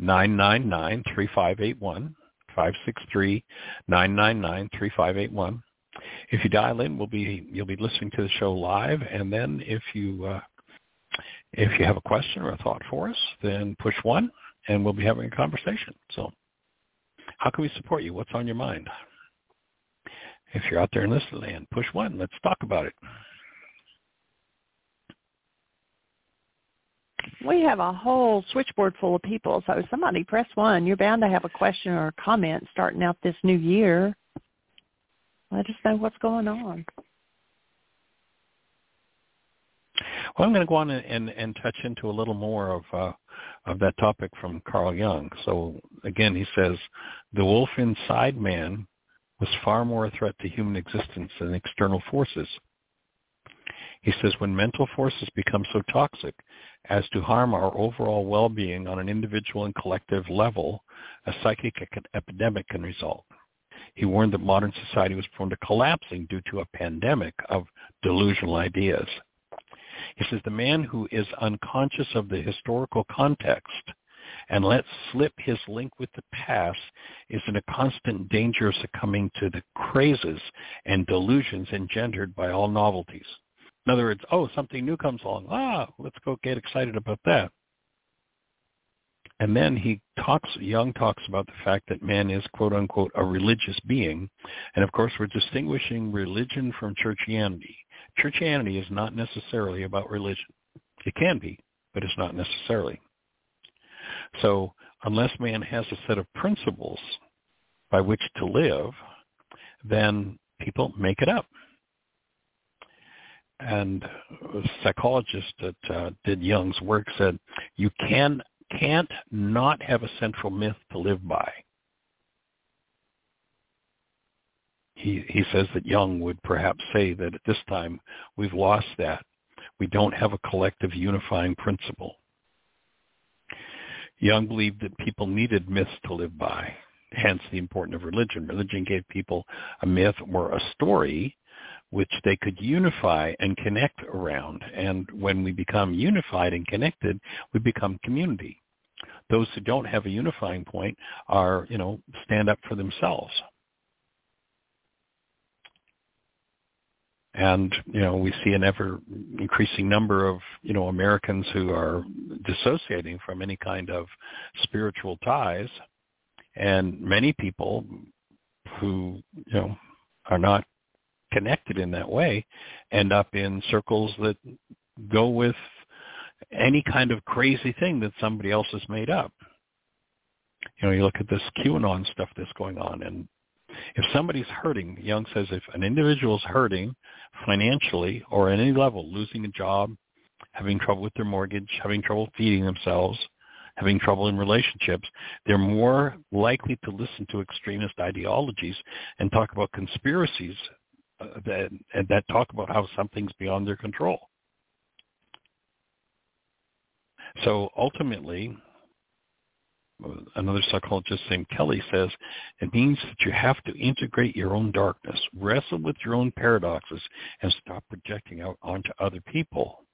563-999-3581, 563-999-3581. If you dial in, we'll be you'll be listening to the show live, and then if you uh, if you have a question or a thought for us, then push one, and we'll be having a conversation. So, how can we support you? What's on your mind? If you're out there in listening land, push one. Let's talk about it. We have a whole switchboard full of people, so somebody press one. You're bound to have a question or a comment starting out this new year. Let us know what's going on. Well, I'm going to go on and, and, and touch into a little more of uh, of that topic from Carl Jung. So again, he says the wolf inside man was far more a threat to human existence than external forces. He says when mental forces become so toxic as to harm our overall well-being on an individual and collective level, a psychic epidemic can result. He warned that modern society was prone to collapsing due to a pandemic of delusional ideas. He says the man who is unconscious of the historical context and lets slip his link with the past is in a constant danger of succumbing to the crazes and delusions engendered by all novelties. In other words, oh, something new comes along. Ah, let's go get excited about that. And then he talks, Jung talks about the fact that man is, quote unquote, a religious being. And of course, we're distinguishing religion from churchianity. Churchianity is not necessarily about religion. It can be, but it's not necessarily. So unless man has a set of principles by which to live, then people make it up and a psychologist that uh, did Jung's work said you can can't not have a central myth to live by. He he says that Jung would perhaps say that at this time we've lost that. We don't have a collective unifying principle. Jung believed that people needed myths to live by, hence the importance of religion. Religion gave people a myth or a story which they could unify and connect around. And when we become unified and connected, we become community. Those who don't have a unifying point are, you know, stand up for themselves. And, you know, we see an ever increasing number of, you know, Americans who are dissociating from any kind of spiritual ties. And many people who, you know, are not connected in that way end up in circles that go with any kind of crazy thing that somebody else has made up. You know, you look at this QAnon stuff that's going on, and if somebody's hurting, Jung says if an individual's hurting financially or at any level, losing a job, having trouble with their mortgage, having trouble feeding themselves, having trouble in relationships, they're more likely to listen to extremist ideologies and talk about conspiracies that and that talk about how something's beyond their control. So ultimately, another psychologist named Kelly says it means that you have to integrate your own darkness, wrestle with your own paradoxes, and stop projecting out onto other people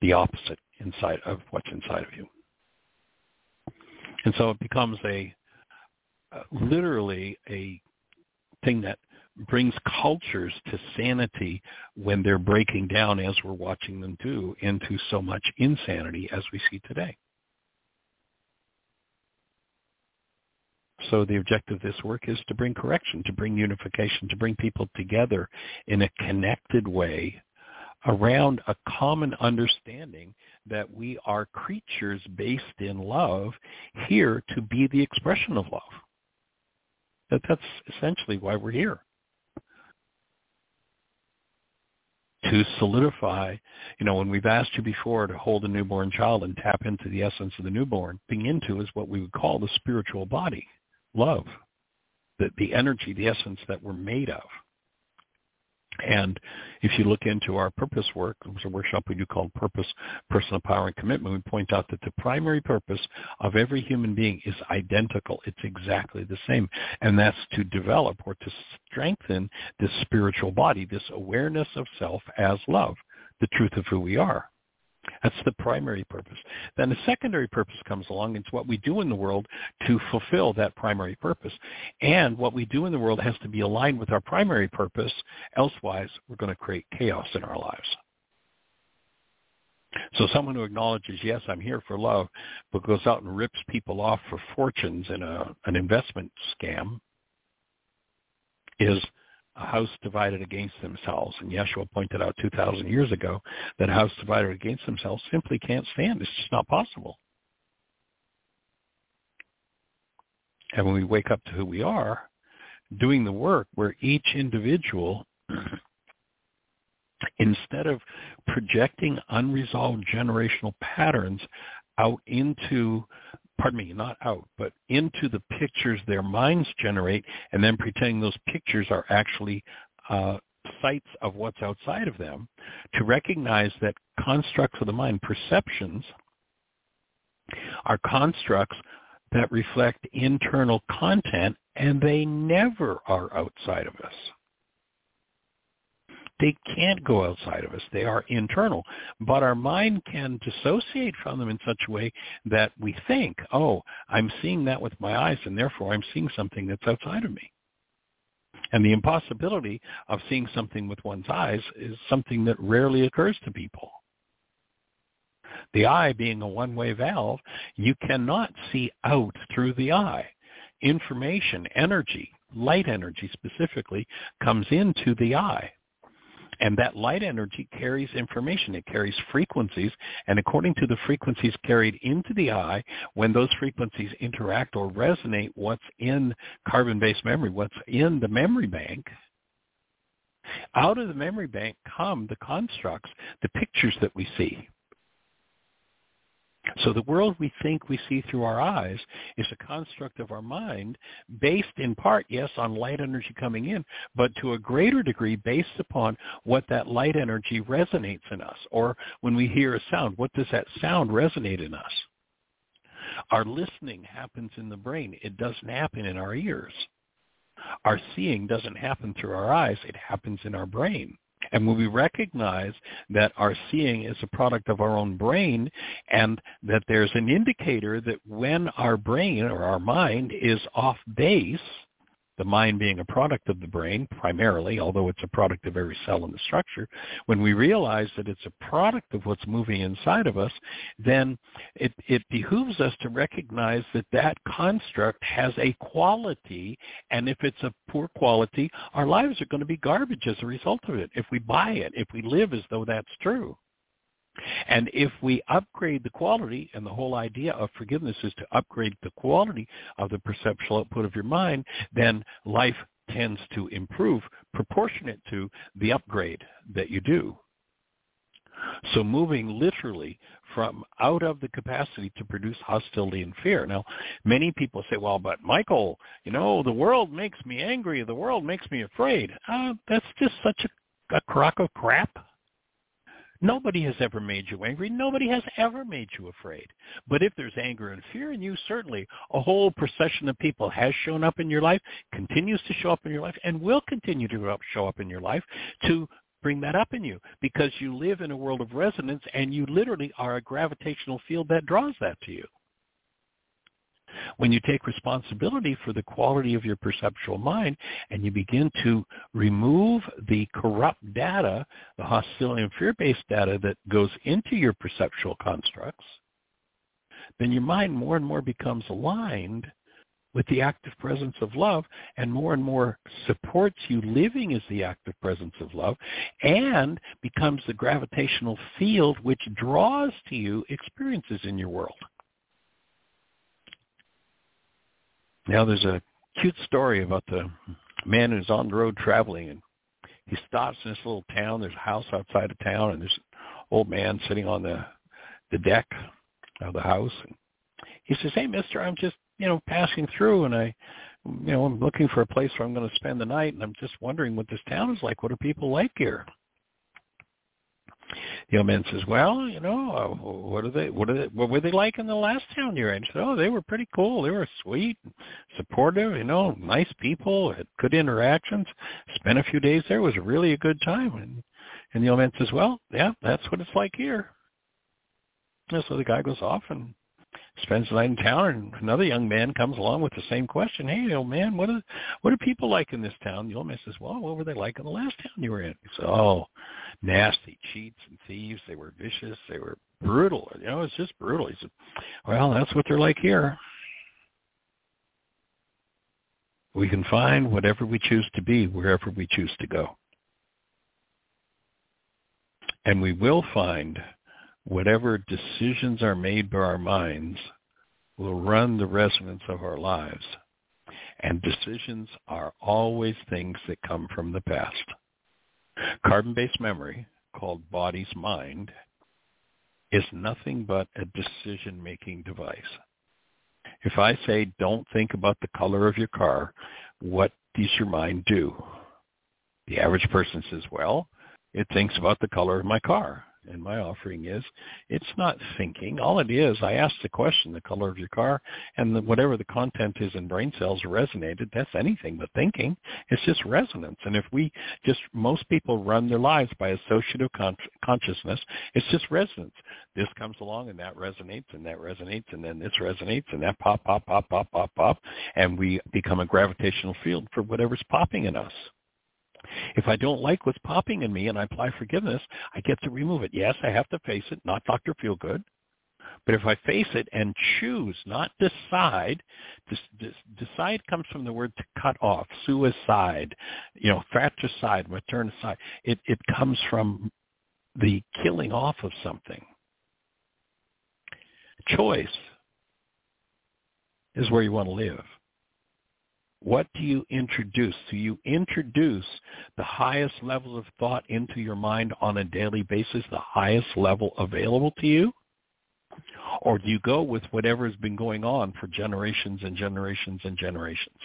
the opposite inside of what's inside of you. And so it becomes a uh, literally a thing that brings cultures to sanity when they're breaking down, as we're watching them do, into so much insanity as we see today. So the objective of this work is to bring correction, to bring unification, to bring people together in a connected way around a common understanding that we are creatures based in love here to be the expression of love. That that's essentially why we're here. To solidify, you know, when we've asked you before to hold a newborn child and tap into the essence of the newborn, being into is what we would call the spiritual body love, the, the energy, the essence that we're made of. And if you look into our purpose work, there's a workshop we do called Purpose, Personal Power, and Commitment. We point out that the primary purpose of every human being is identical. It's exactly the same. And that's to develop or to strengthen this spiritual body, this awareness of self as love, the truth of who we are. That's the primary purpose. Then a secondary purpose comes along. It's what we do in the world to fulfill that primary purpose. And what we do in the world has to be aligned with our primary purpose. Elsewise, we're going to create chaos in our lives. So someone who acknowledges, yes, I'm here for love, but goes out and rips people off for fortunes in a, an investment scam is a house divided against themselves. And Yeshua pointed out 2,000 years ago that a house divided against themselves simply can't stand. It's just not possible. And when we wake up to who we are, doing the work where each individual, instead of projecting unresolved generational patterns out into pardon me, not out, but into the pictures their minds generate and then pretending those pictures are actually uh, sights of what's outside of them, to recognize that constructs of the mind, perceptions, are constructs that reflect internal content and they never are outside of us. They can't go outside of us. They are internal. But our mind can dissociate from them in such a way that we think, oh, I'm seeing that with my eyes, and therefore I'm seeing something that's outside of me. And the impossibility of seeing something with one's eyes is something that rarely occurs to people. The eye being a one-way valve, you cannot see out through the eye. Information, energy, light energy specifically, comes into the eye. And that light energy carries information. It carries frequencies. And according to the frequencies carried into the eye, when those frequencies interact or resonate what's in carbon-based memory, what's in the memory bank, out of the memory bank come the constructs, the pictures that we see. So the world we think we see through our eyes is a construct of our mind based in part, yes, on light energy coming in, but to a greater degree based upon what that light energy resonates in us. Or when we hear a sound, what does that sound resonate in us? Our listening happens in the brain. It doesn't happen in our ears. Our seeing doesn't happen through our eyes. It happens in our brain. And when we recognize that our seeing is a product of our own brain and that there's an indicator that when our brain or our mind is off base, the mind being a product of the brain primarily, although it's a product of every cell in the structure, when we realize that it's a product of what's moving inside of us, then it, it behooves us to recognize that that construct has a quality, and if it's a poor quality, our lives are going to be garbage as a result of it, if we buy it, if we live as though that's true. And if we upgrade the quality, and the whole idea of forgiveness is to upgrade the quality of the perceptual output of your mind, then life tends to improve proportionate to the upgrade that you do. So moving literally from out of the capacity to produce hostility and fear. Now, many people say, well, but Michael, you know, the world makes me angry. The world makes me afraid. Uh, that's just such a, a crock of crap. Nobody has ever made you angry. Nobody has ever made you afraid. But if there's anger and fear in you, certainly a whole procession of people has shown up in your life, continues to show up in your life, and will continue to show up in your life to bring that up in you because you live in a world of resonance and you literally are a gravitational field that draws that to you. When you take responsibility for the quality of your perceptual mind and you begin to remove the corrupt data, the hostility and fear-based data that goes into your perceptual constructs, then your mind more and more becomes aligned with the active presence of love and more and more supports you living as the active presence of love and becomes the gravitational field which draws to you experiences in your world. Now there's a cute story about the man who's on the road traveling and he stops in this little town. There's a house outside of town and there's an old man sitting on the the deck of the house. And he says, "Hey, Mister, I'm just you know passing through and I, you know, I'm looking for a place where I'm going to spend the night and I'm just wondering what this town is like. What are people like here?" The old man says, "Well, you know, uh, what are they? What are they? What were they like in the last town you're in?" She said, "Oh, they were pretty cool. They were sweet, supportive. You know, nice people, had good interactions. Spent a few days there. It was really a good time." And and the old man says, "Well, yeah, that's what it's like here." And so the guy goes off and spends the night in town, and another young man comes along with the same question. Hey, old man, what are what are people like in this town? The old man says, Well, what were they like in the last town you were in? He says, Oh, nasty cheats and thieves. They were vicious. They were brutal. You know, it's just brutal. He said, Well, that's what they're like here. We can find whatever we choose to be wherever we choose to go. And we will find whatever decisions are made by our minds will run the resonance of our lives. And decisions are always things that come from the past. Carbon-based memory, called body's mind, is nothing but a decision-making device. If I say, don't think about the color of your car, what does your mind do? The average person says, well, it thinks about the color of my car and my offering is it's not thinking. All it is, I ask the question, the color of your car, and the, whatever the content is in brain cells resonated, that's anything but thinking. It's just resonance. And if we just, most people run their lives by associative con- consciousness, it's just resonance. This comes along and that resonates and that resonates and then this resonates and that pop, pop, pop, pop, pop, pop, and we become a gravitational field for whatever's popping in us. If I don't like what's popping in me and I apply forgiveness, I get to remove it. Yes, I have to face it, not Dr. Feelgood. But if I face it and choose, not decide, decide comes from the word to cut off, suicide, you know, fratricide, maternicide. It, it comes from the killing off of something. Choice is where you want to live. What do you introduce? Do you introduce the highest level of thought into your mind on a daily basis, the highest level available to you? Or do you go with whatever has been going on for generations and generations and generations?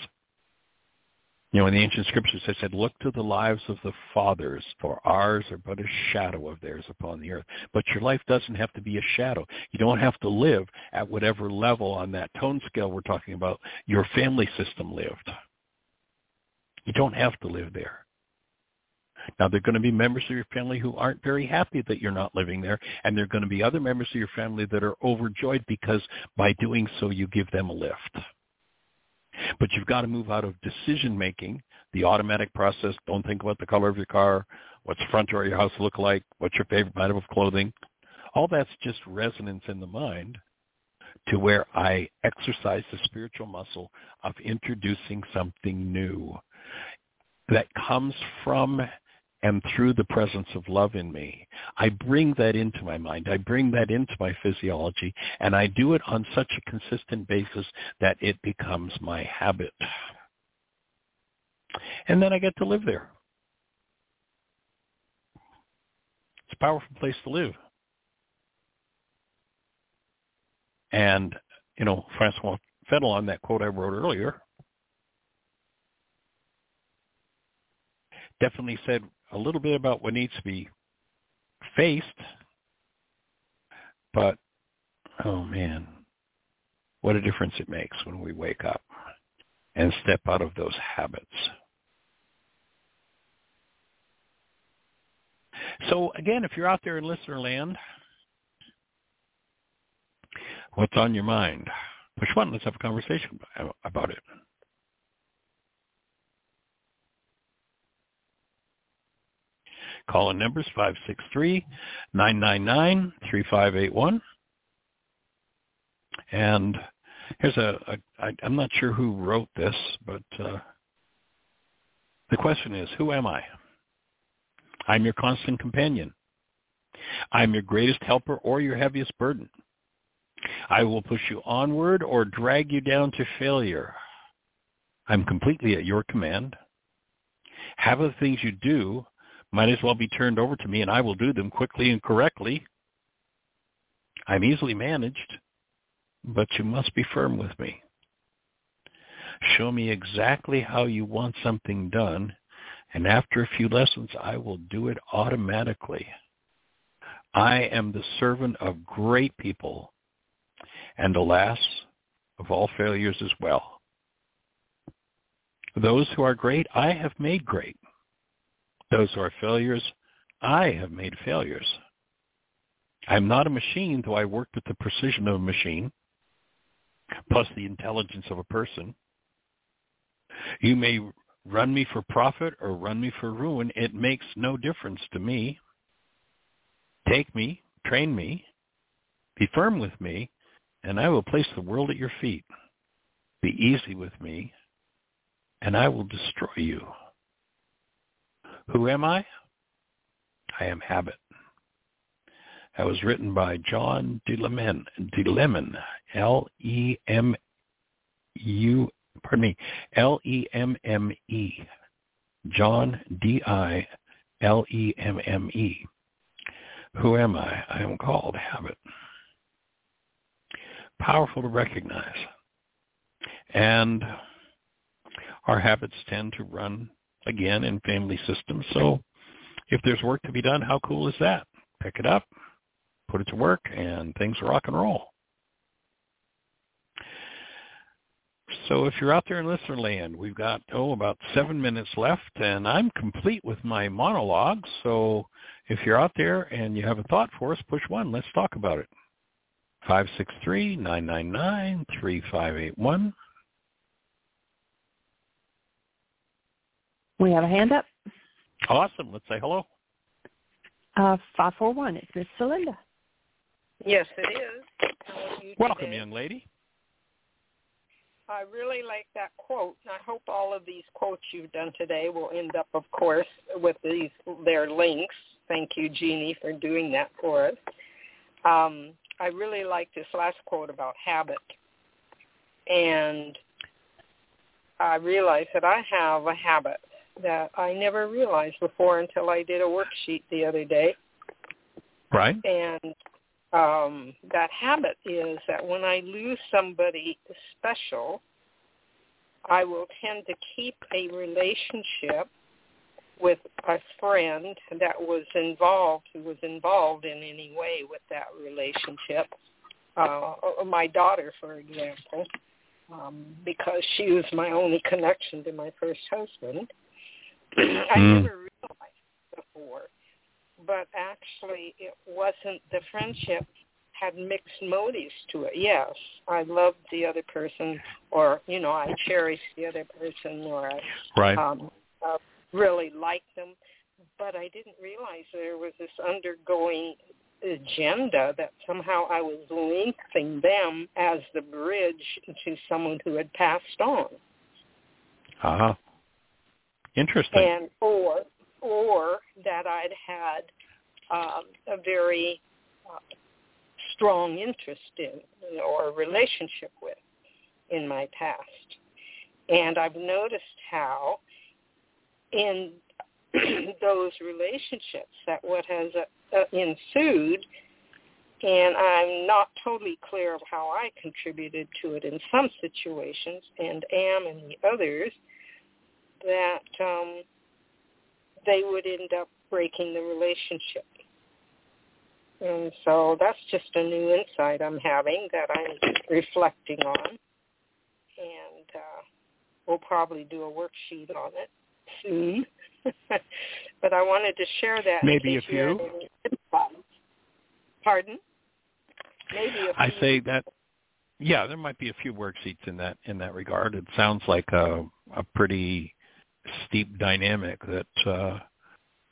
You know, in the ancient scriptures, they said, look to the lives of the fathers, for ours are but a shadow of theirs upon the earth. But your life doesn't have to be a shadow. You don't have to live at whatever level on that tone scale we're talking about your family system lived. You don't have to live there. Now, there are going to be members of your family who aren't very happy that you're not living there, and there are going to be other members of your family that are overjoyed because by doing so, you give them a lift. But you've got to move out of decision making, the automatic process. Don't think about the color of your car, what's the front door of your house look like, what's your favorite item of clothing. All that's just resonance in the mind to where I exercise the spiritual muscle of introducing something new that comes from and through the presence of love in me, I bring that into my mind. I bring that into my physiology, and I do it on such a consistent basis that it becomes my habit. And then I get to live there. It's a powerful place to live. And, you know, Francois Fenelon, that quote I wrote earlier, definitely said a little bit about what needs to be faced, but oh man, what a difference it makes when we wake up and step out of those habits. So again, if you're out there in listener land, what's on your mind? Push one. Let's have a conversation about it. Call in numbers 563-999-3581. And here's a, a I, I'm not sure who wrote this, but uh, the question is, who am I? I'm your constant companion. I'm your greatest helper or your heaviest burden. I will push you onward or drag you down to failure. I'm completely at your command. Half of the things you do might as well be turned over to me and I will do them quickly and correctly. I'm easily managed, but you must be firm with me. Show me exactly how you want something done, and after a few lessons, I will do it automatically. I am the servant of great people, and alas, of all failures as well. Those who are great, I have made great. Those who are failures, I have made failures. I'm not a machine, though I work with the precision of a machine, plus the intelligence of a person. You may run me for profit or run me for ruin. It makes no difference to me. Take me, train me, be firm with me, and I will place the world at your feet. Be easy with me, and I will destroy you. Who am I? I am habit. That was written by John DiLemme, DiLemme, L-E-M-U, pardon me, L-E-M-M-E, John D-I-L-E-M-M-E. Who am I? I am called habit. Powerful to recognize. And our habits tend to run again in family systems. So if there's work to be done, how cool is that? Pick it up, put it to work, and things rock and roll. So if you're out there in listener land, we've got, oh, about seven minutes left, and I'm complete with my monologue. So if you're out there and you have a thought for us, push one. Let's talk about it. 563-999-3581. We have a hand up. Awesome. Let's say hello. Uh, 541. It's Miss Celinda. Yes, it is. Welcome, today? young lady. I really like that quote. I hope all of these quotes you've done today will end up, of course, with these their links. Thank you, Jeanie, for doing that for us. Um, I really like this last quote about habit. And I realize that I have a habit that I never realized before until I did a worksheet the other day. Right. And um, that habit is that when I lose somebody special, I will tend to keep a relationship with a friend that was involved, who was involved in any way with that relationship. Uh, my daughter, for example, um, because she was my only connection to my first husband. I mm. never realized before, but actually it wasn't the friendship had mixed motives to it. Yes, I loved the other person, or you know, I cherished the other person, or I right. um, uh, really liked them, but I didn't realize there was this undergoing agenda that somehow I was linking them as the bridge to someone who had passed on. Uh-huh. Interesting. And or or that I'd had um, a very uh, strong interest in or relationship with in my past. And I've noticed how in those relationships that what has uh, ensued and I'm not totally clear of how I contributed to it in some situations and am in the others, that um, they would end up breaking the relationship. And so that's just a new insight I'm having that I'm reflecting on. And uh, we'll probably do a worksheet on it soon. but I wanted to share that. Maybe a few. Pardon? Maybe a few. I say that yeah, there might be a few worksheets in that in that regard. It sounds like a a pretty steep dynamic that uh,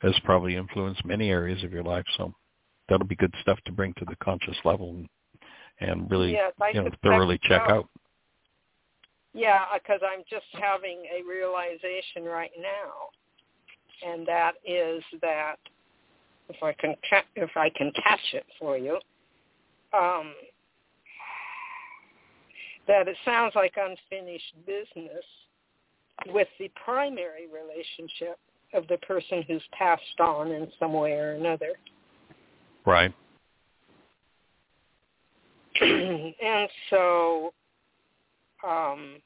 has probably influenced many areas of your life. So that'll be good stuff to bring to the conscious level and, and really yes, you know thoroughly check out. out. Yeah, because I'm just having a realization right now, and that is that if I can ca- if I can catch it for you, um, that it sounds like unfinished business with the primary relationship of the person who's passed on in some way or another. Right. and so, um,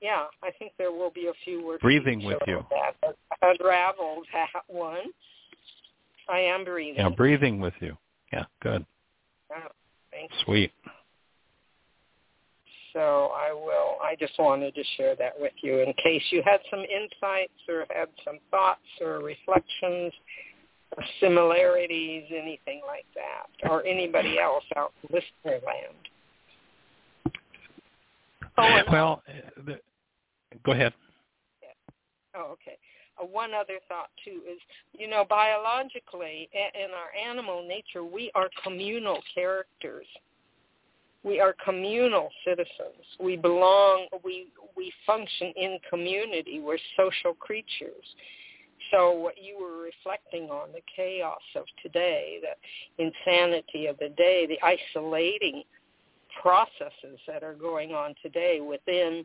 yeah, I think there will be a few words. Breathing with you. That unraveled that one. I am breathing. Yeah, breathing with you. Yeah, good. Oh, thank Sweet. You. So I will. I just wanted to share that with you in case you had some insights or had some thoughts or reflections or similarities, anything like that, or anybody else out in listener land. Oh, well, uh, the, go ahead. Oh, okay. Uh, one other thought too is, you know, biologically in our animal nature, we are communal characters we are communal citizens. We belong, we, we function in community. We're social creatures. So what you were reflecting on, the chaos of today, the insanity of the day, the isolating processes that are going on today within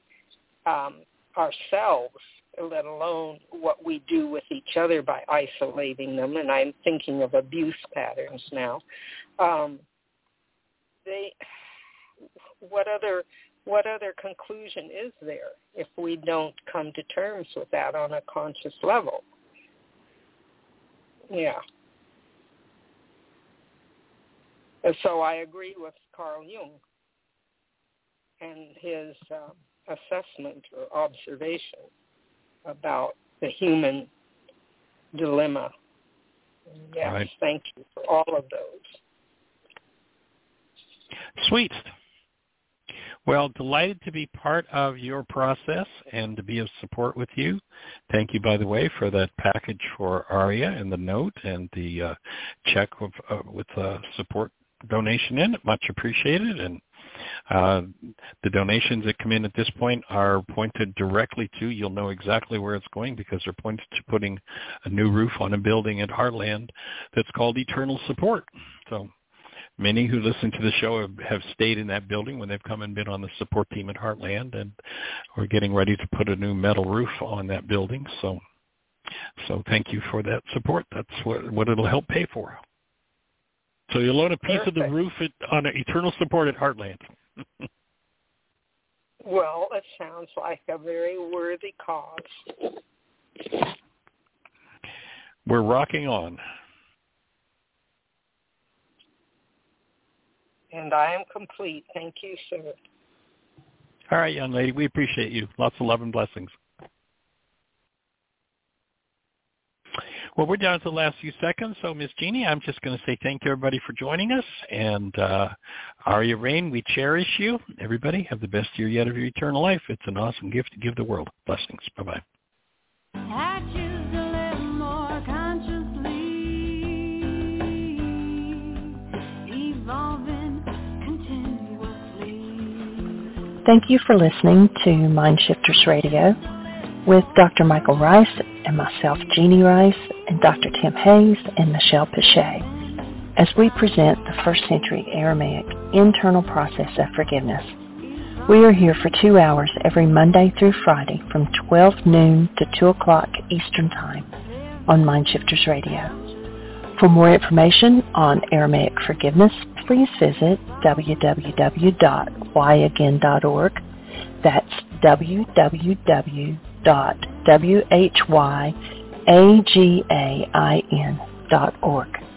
um, ourselves, let alone what we do with each other by isolating them. And I'm thinking of abuse patterns now. Um, they what other what other conclusion is there if we don't come to terms with that on a conscious level? Yeah. And so I agree with Carl Jung and his um, assessment or observation about the human dilemma. Yes, right. thank you for all of those. Sweet. Well, delighted to be part of your process and to be of support with you. Thank you, by the way, for that package for Aria and the note and the uh, check with, uh, with uh, support donation in it. Much appreciated. And uh, the donations that come in at this point are pointed directly to, you'll know exactly where it's going because they're pointed to putting a new roof on a building at Heartland that's called Eternal Support. So many who listen to the show have, have stayed in that building when they've come and been on the support team at Heartland, and we're getting ready to put a new metal roof on that building. So, so thank you for that support. That's what what it'll help pay for. So you'll own a piece Perfect. of the roof at, on eternal support at Heartland. well, it sounds like a very worthy cause. We're rocking on. And I am complete. Thank you, sir. All right, young lady. We appreciate you. Lots of love and blessings. Well, we're down to the last few seconds, so Miss Jeanie, I'm just going to say thank you, everybody, for joining us. And uh, Aria Rain, we cherish you. Everybody, have the best year yet of your eternal life. It's an awesome gift to give the world. Blessings. Bye-bye. Thank you for listening to Mindshifters Radio with Dr. Michael Ryce and myself, Jeanie Ryce, and Dr. Tim Hayes and Michelle Pichet as we present the first century Aramaic internal process of forgiveness. We are here for two hours every Monday through Friday from 12 noon to 2 o'clock Eastern Time on Mindshifters Radio. For more information on Aramaic forgiveness, please visit www.whyagain.org. That's www.whyagain.org.